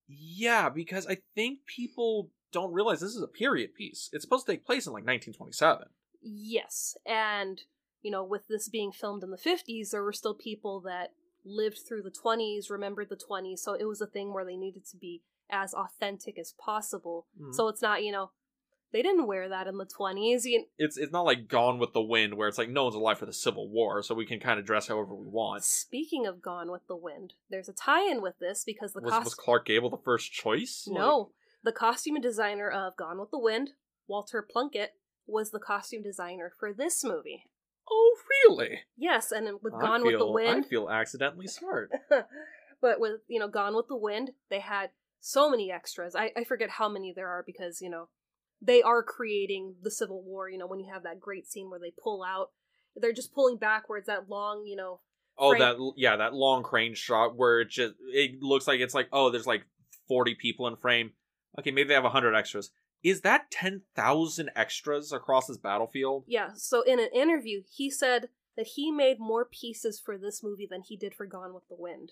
Speaker 1: Yeah, because I think people don't realize this is a period piece. It's supposed to take place in like 1927.
Speaker 2: Yes, and you know, with this being filmed in the 50s, there were still people that lived through the 20s, remembered the 20s, so it was a thing where they needed to be as authentic as possible.
Speaker 1: Mhm.
Speaker 2: So it's not, you know, they didn't wear that in the 20s. You,
Speaker 1: It's it's not like Gone with the Wind where it's like no one's alive for the Civil War, so we can kind of dress however we want.
Speaker 2: speaking of Gone with the Wind, there's a tie-in with this because the
Speaker 1: Was,
Speaker 2: cost
Speaker 1: was Clark Gable the first choice?
Speaker 2: No, the costume designer of Gone with the Wind, Walter Plunkett, was the costume designer for this movie.
Speaker 1: Oh, really?
Speaker 2: Yes, and with
Speaker 1: I
Speaker 2: Gone with the Wind,
Speaker 1: I feel accidentally smart.
Speaker 2: but with you know Gone with the Wind, they had so many extras. I, I forget how many there are because you know they are creating the Civil War. You know when you have that great scene where they pull out, they're just pulling backwards that long you know
Speaker 1: Oh,
Speaker 2: Frame-
Speaker 1: that yeah, that long crane shot where it just it looks like it's like oh, there's like forty people in frame. Okay, maybe they have hundred extras. Is that ten thousand extras across this battlefield?
Speaker 2: yeah. So in an interview, he said that he made more pieces for this movie than he did for Gone with the Wind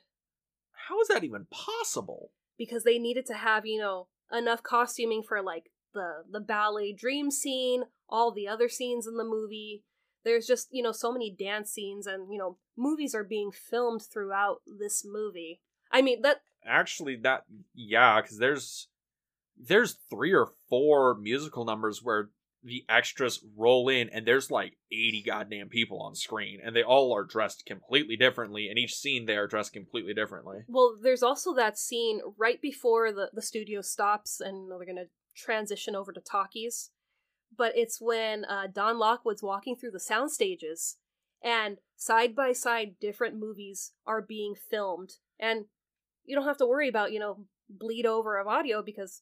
Speaker 1: How is that even possible?
Speaker 2: Because they needed to have you know enough costuming for like the the ballet dream scene, all the other scenes in the movie. There's just you know so many dance scenes and you know movies are being filmed throughout this movie. I mean that
Speaker 1: Actually, that yeah, because there's there's three or four musical numbers where the extras roll in and there's like 80 goddamn people on screen and they all are dressed completely differently and each scene they are dressed completely differently
Speaker 2: well there's also that scene right before the the studio stops and they're gonna transition over to talkies. But it's when uh, Don Lockwood's walking through the sound stages and side by side different movies are being filmed and you don't have to worry about you know bleed over of audio because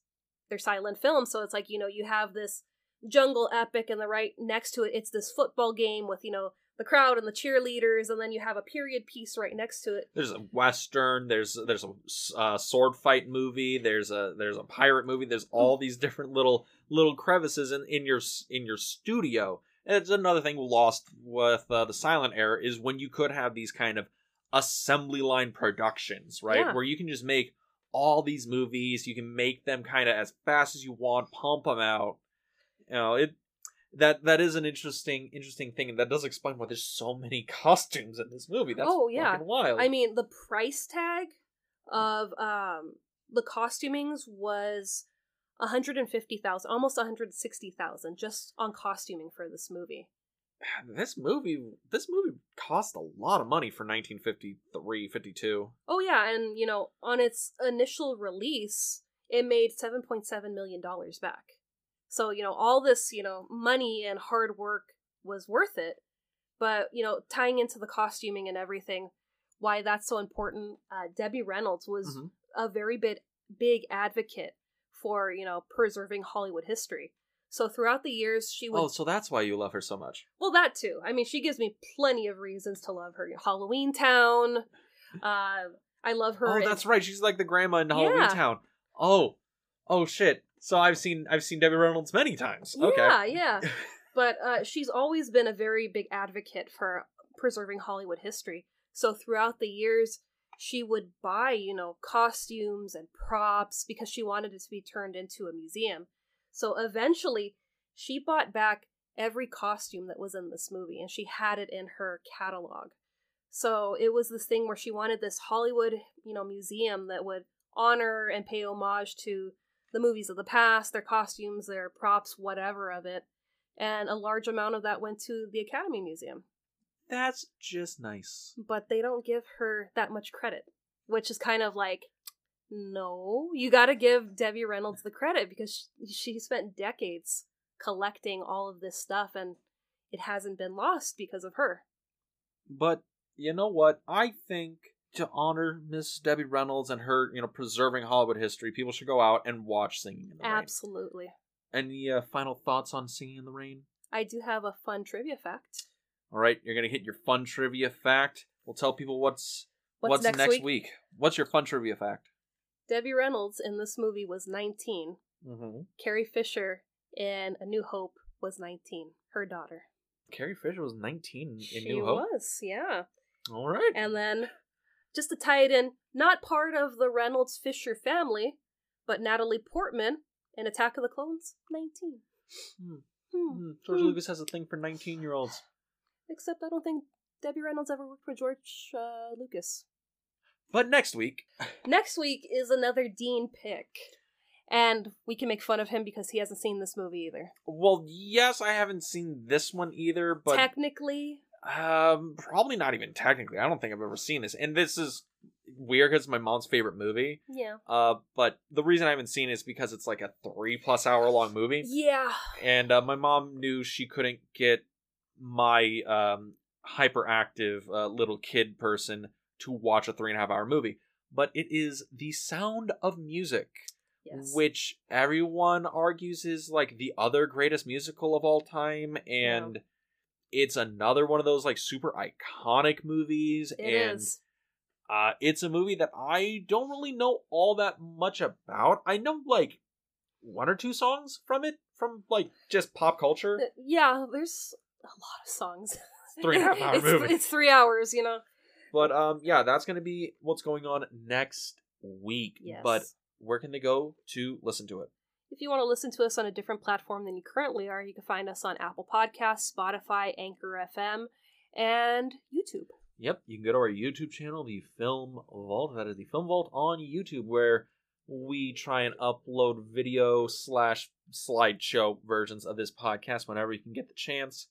Speaker 2: they're silent films so it's like you know you have this jungle epic and the right next to it it's this football game with you know the crowd and the cheerleaders and then you have a period piece right next to it.
Speaker 1: There's a western there's there's a uh, sword fight movie there's a there's a pirate movie there's all these different little little crevices in, in your in your studio. And it's another thing lost with uh, the silent era is when you could have these kind of assembly line productions right?
Speaker 2: Yeah.
Speaker 1: where you can just make all these movies you can make them kind of as fast as you want pump them out you know it that that is an interesting interesting thing and that does explain why there's so many costumes in this movie that's
Speaker 2: Oh, yeah.
Speaker 1: wild
Speaker 2: I mean, the price tag of um the costumings was 150,000, almost 160,000 just on costuming for this movie.
Speaker 1: this movie this movie cost a lot of money for 1953 52
Speaker 2: Oh yeah, and you know, on its initial release, it made 7.7 million dollars back. So, you know, all this, you know, money and hard work was worth it. But, you know, tying into the costuming and everything, why that's so important, uh, Debbie Reynolds was
Speaker 1: Mhm.
Speaker 2: a very big big advocate for, you know, preserving Hollywood history. So throughout the years she would
Speaker 1: oh so that's why you love her so much
Speaker 2: well, that too. I mean, she gives me plenty of reasons to love her. Halloween Town. Uh, I love her.
Speaker 1: oh
Speaker 2: in-
Speaker 1: that's right she's like the grandma in halloween
Speaker 2: Yeah.
Speaker 1: town oh oh shit so i've seen i've seen debbie reynolds many times okay
Speaker 2: Yeah, yeah. But uh, she's always been a very big advocate for preserving Hollywood history. So throughout the years, she would buy, you know, costumes and props because she wanted it to be turned into a museum. So eventually, she bought back every costume that was in this movie and she had it in her catalog. So it was this thing where she wanted this Hollywood, you know, museum that would honor and pay homage to the movies of the past, their costumes, their props, whatever of it. And a large amount of that went to the Academy Museum.
Speaker 1: that's just nice
Speaker 2: But they don't give her that much credit, which is kind of like, no, you gotta give Debbie Reynolds the credit because she, she spent decades collecting all of this stuff and it hasn't been lost because of her.
Speaker 1: but you know what i think to honor miss debbie reynolds and her you know preserving hollywood history people should go out and watch singing in the rain
Speaker 2: Absolutely.
Speaker 1: any uh, final thoughts on singing in the rain
Speaker 2: I do have a fun trivia fact.
Speaker 1: All right, you're gonna hit your fun trivia fact. We'll tell people what's
Speaker 2: What's, next, week?
Speaker 1: What's your fun trivia fact?
Speaker 2: Debbie Reynolds in this movie was 19.
Speaker 1: Mm-hmm.
Speaker 2: Carrie Fisher in A New Hope was 19, her daughter.
Speaker 1: Carrie Fisher was 19 in
Speaker 2: she
Speaker 1: New Hope.
Speaker 2: She was, yeah.
Speaker 1: All right.
Speaker 2: And then, just to tie it in, not part of the Reynolds Fisher family, but Natalie Portman in Attack of the Clones, 19.
Speaker 1: Hmm.
Speaker 2: Hmm.
Speaker 1: Hmm, George. Lucas has a thing for 19 year olds.
Speaker 2: Except I don't think Debbie Reynolds ever worked for George uh, Lucas.
Speaker 1: But next week,
Speaker 2: Next week is another Dean pick. And we can make fun of him because he hasn't seen this movie either.
Speaker 1: well, yes, I haven't seen this one either, but
Speaker 2: Technically,
Speaker 1: um, probably not even technically. I don't think I've ever seen this, and this is weird because it's my mom's favorite movie.
Speaker 2: yeah.
Speaker 1: Uh, but the reason I haven't seen it is because it's like a three plus hour long movie.
Speaker 2: Yeah.
Speaker 1: and uh, my mom knew she couldn't get my um, hyperactive uh, little kid person to watch a three and a half hour movie. But it is The Sound of Music,
Speaker 2: Yes.
Speaker 1: which everyone argues is like the other greatest musical of all time, and it's another one of those like super iconic movies.
Speaker 2: It
Speaker 1: and
Speaker 2: is.
Speaker 1: uh, it's a movie that I don't really know all that much about. I know like one or two songs from it from like just pop culture.
Speaker 2: Uh, Yeah, there's a lot of songs.
Speaker 1: Three and a half hour
Speaker 2: it's,
Speaker 1: movie.
Speaker 2: It's three hours, you know.
Speaker 1: But um yeah, that's gonna be what's going on next week.
Speaker 2: Yes.
Speaker 1: But where can they go to listen to it?
Speaker 2: If you want to listen to us on a different platform than you currently are, you can find us on Apple Podcasts, Spotify, Anchor FM, and YouTube.
Speaker 1: Yep, you can go to our YouTube channel, the Film Vault. That is the Film Vault on YouTube, where we try and upload video slash slideshow versions of this podcast whenever you can get the chance.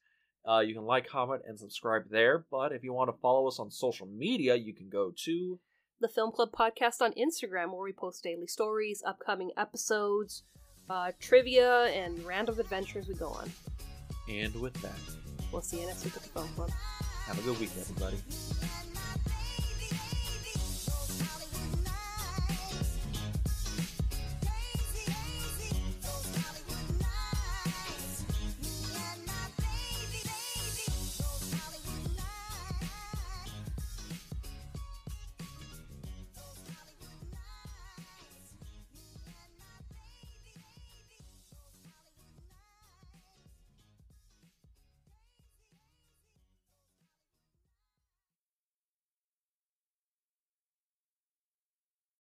Speaker 1: Uh, you can like, comment, and subscribe there. But if you want to follow us on social media, you can go to
Speaker 2: The Film Club Podcast on Instagram, where we post daily stories, upcoming episodes, uh, trivia, and random adventures we go on.
Speaker 1: and with that,
Speaker 2: We'll see you next week at the Film Club.
Speaker 1: have a good week, everybody.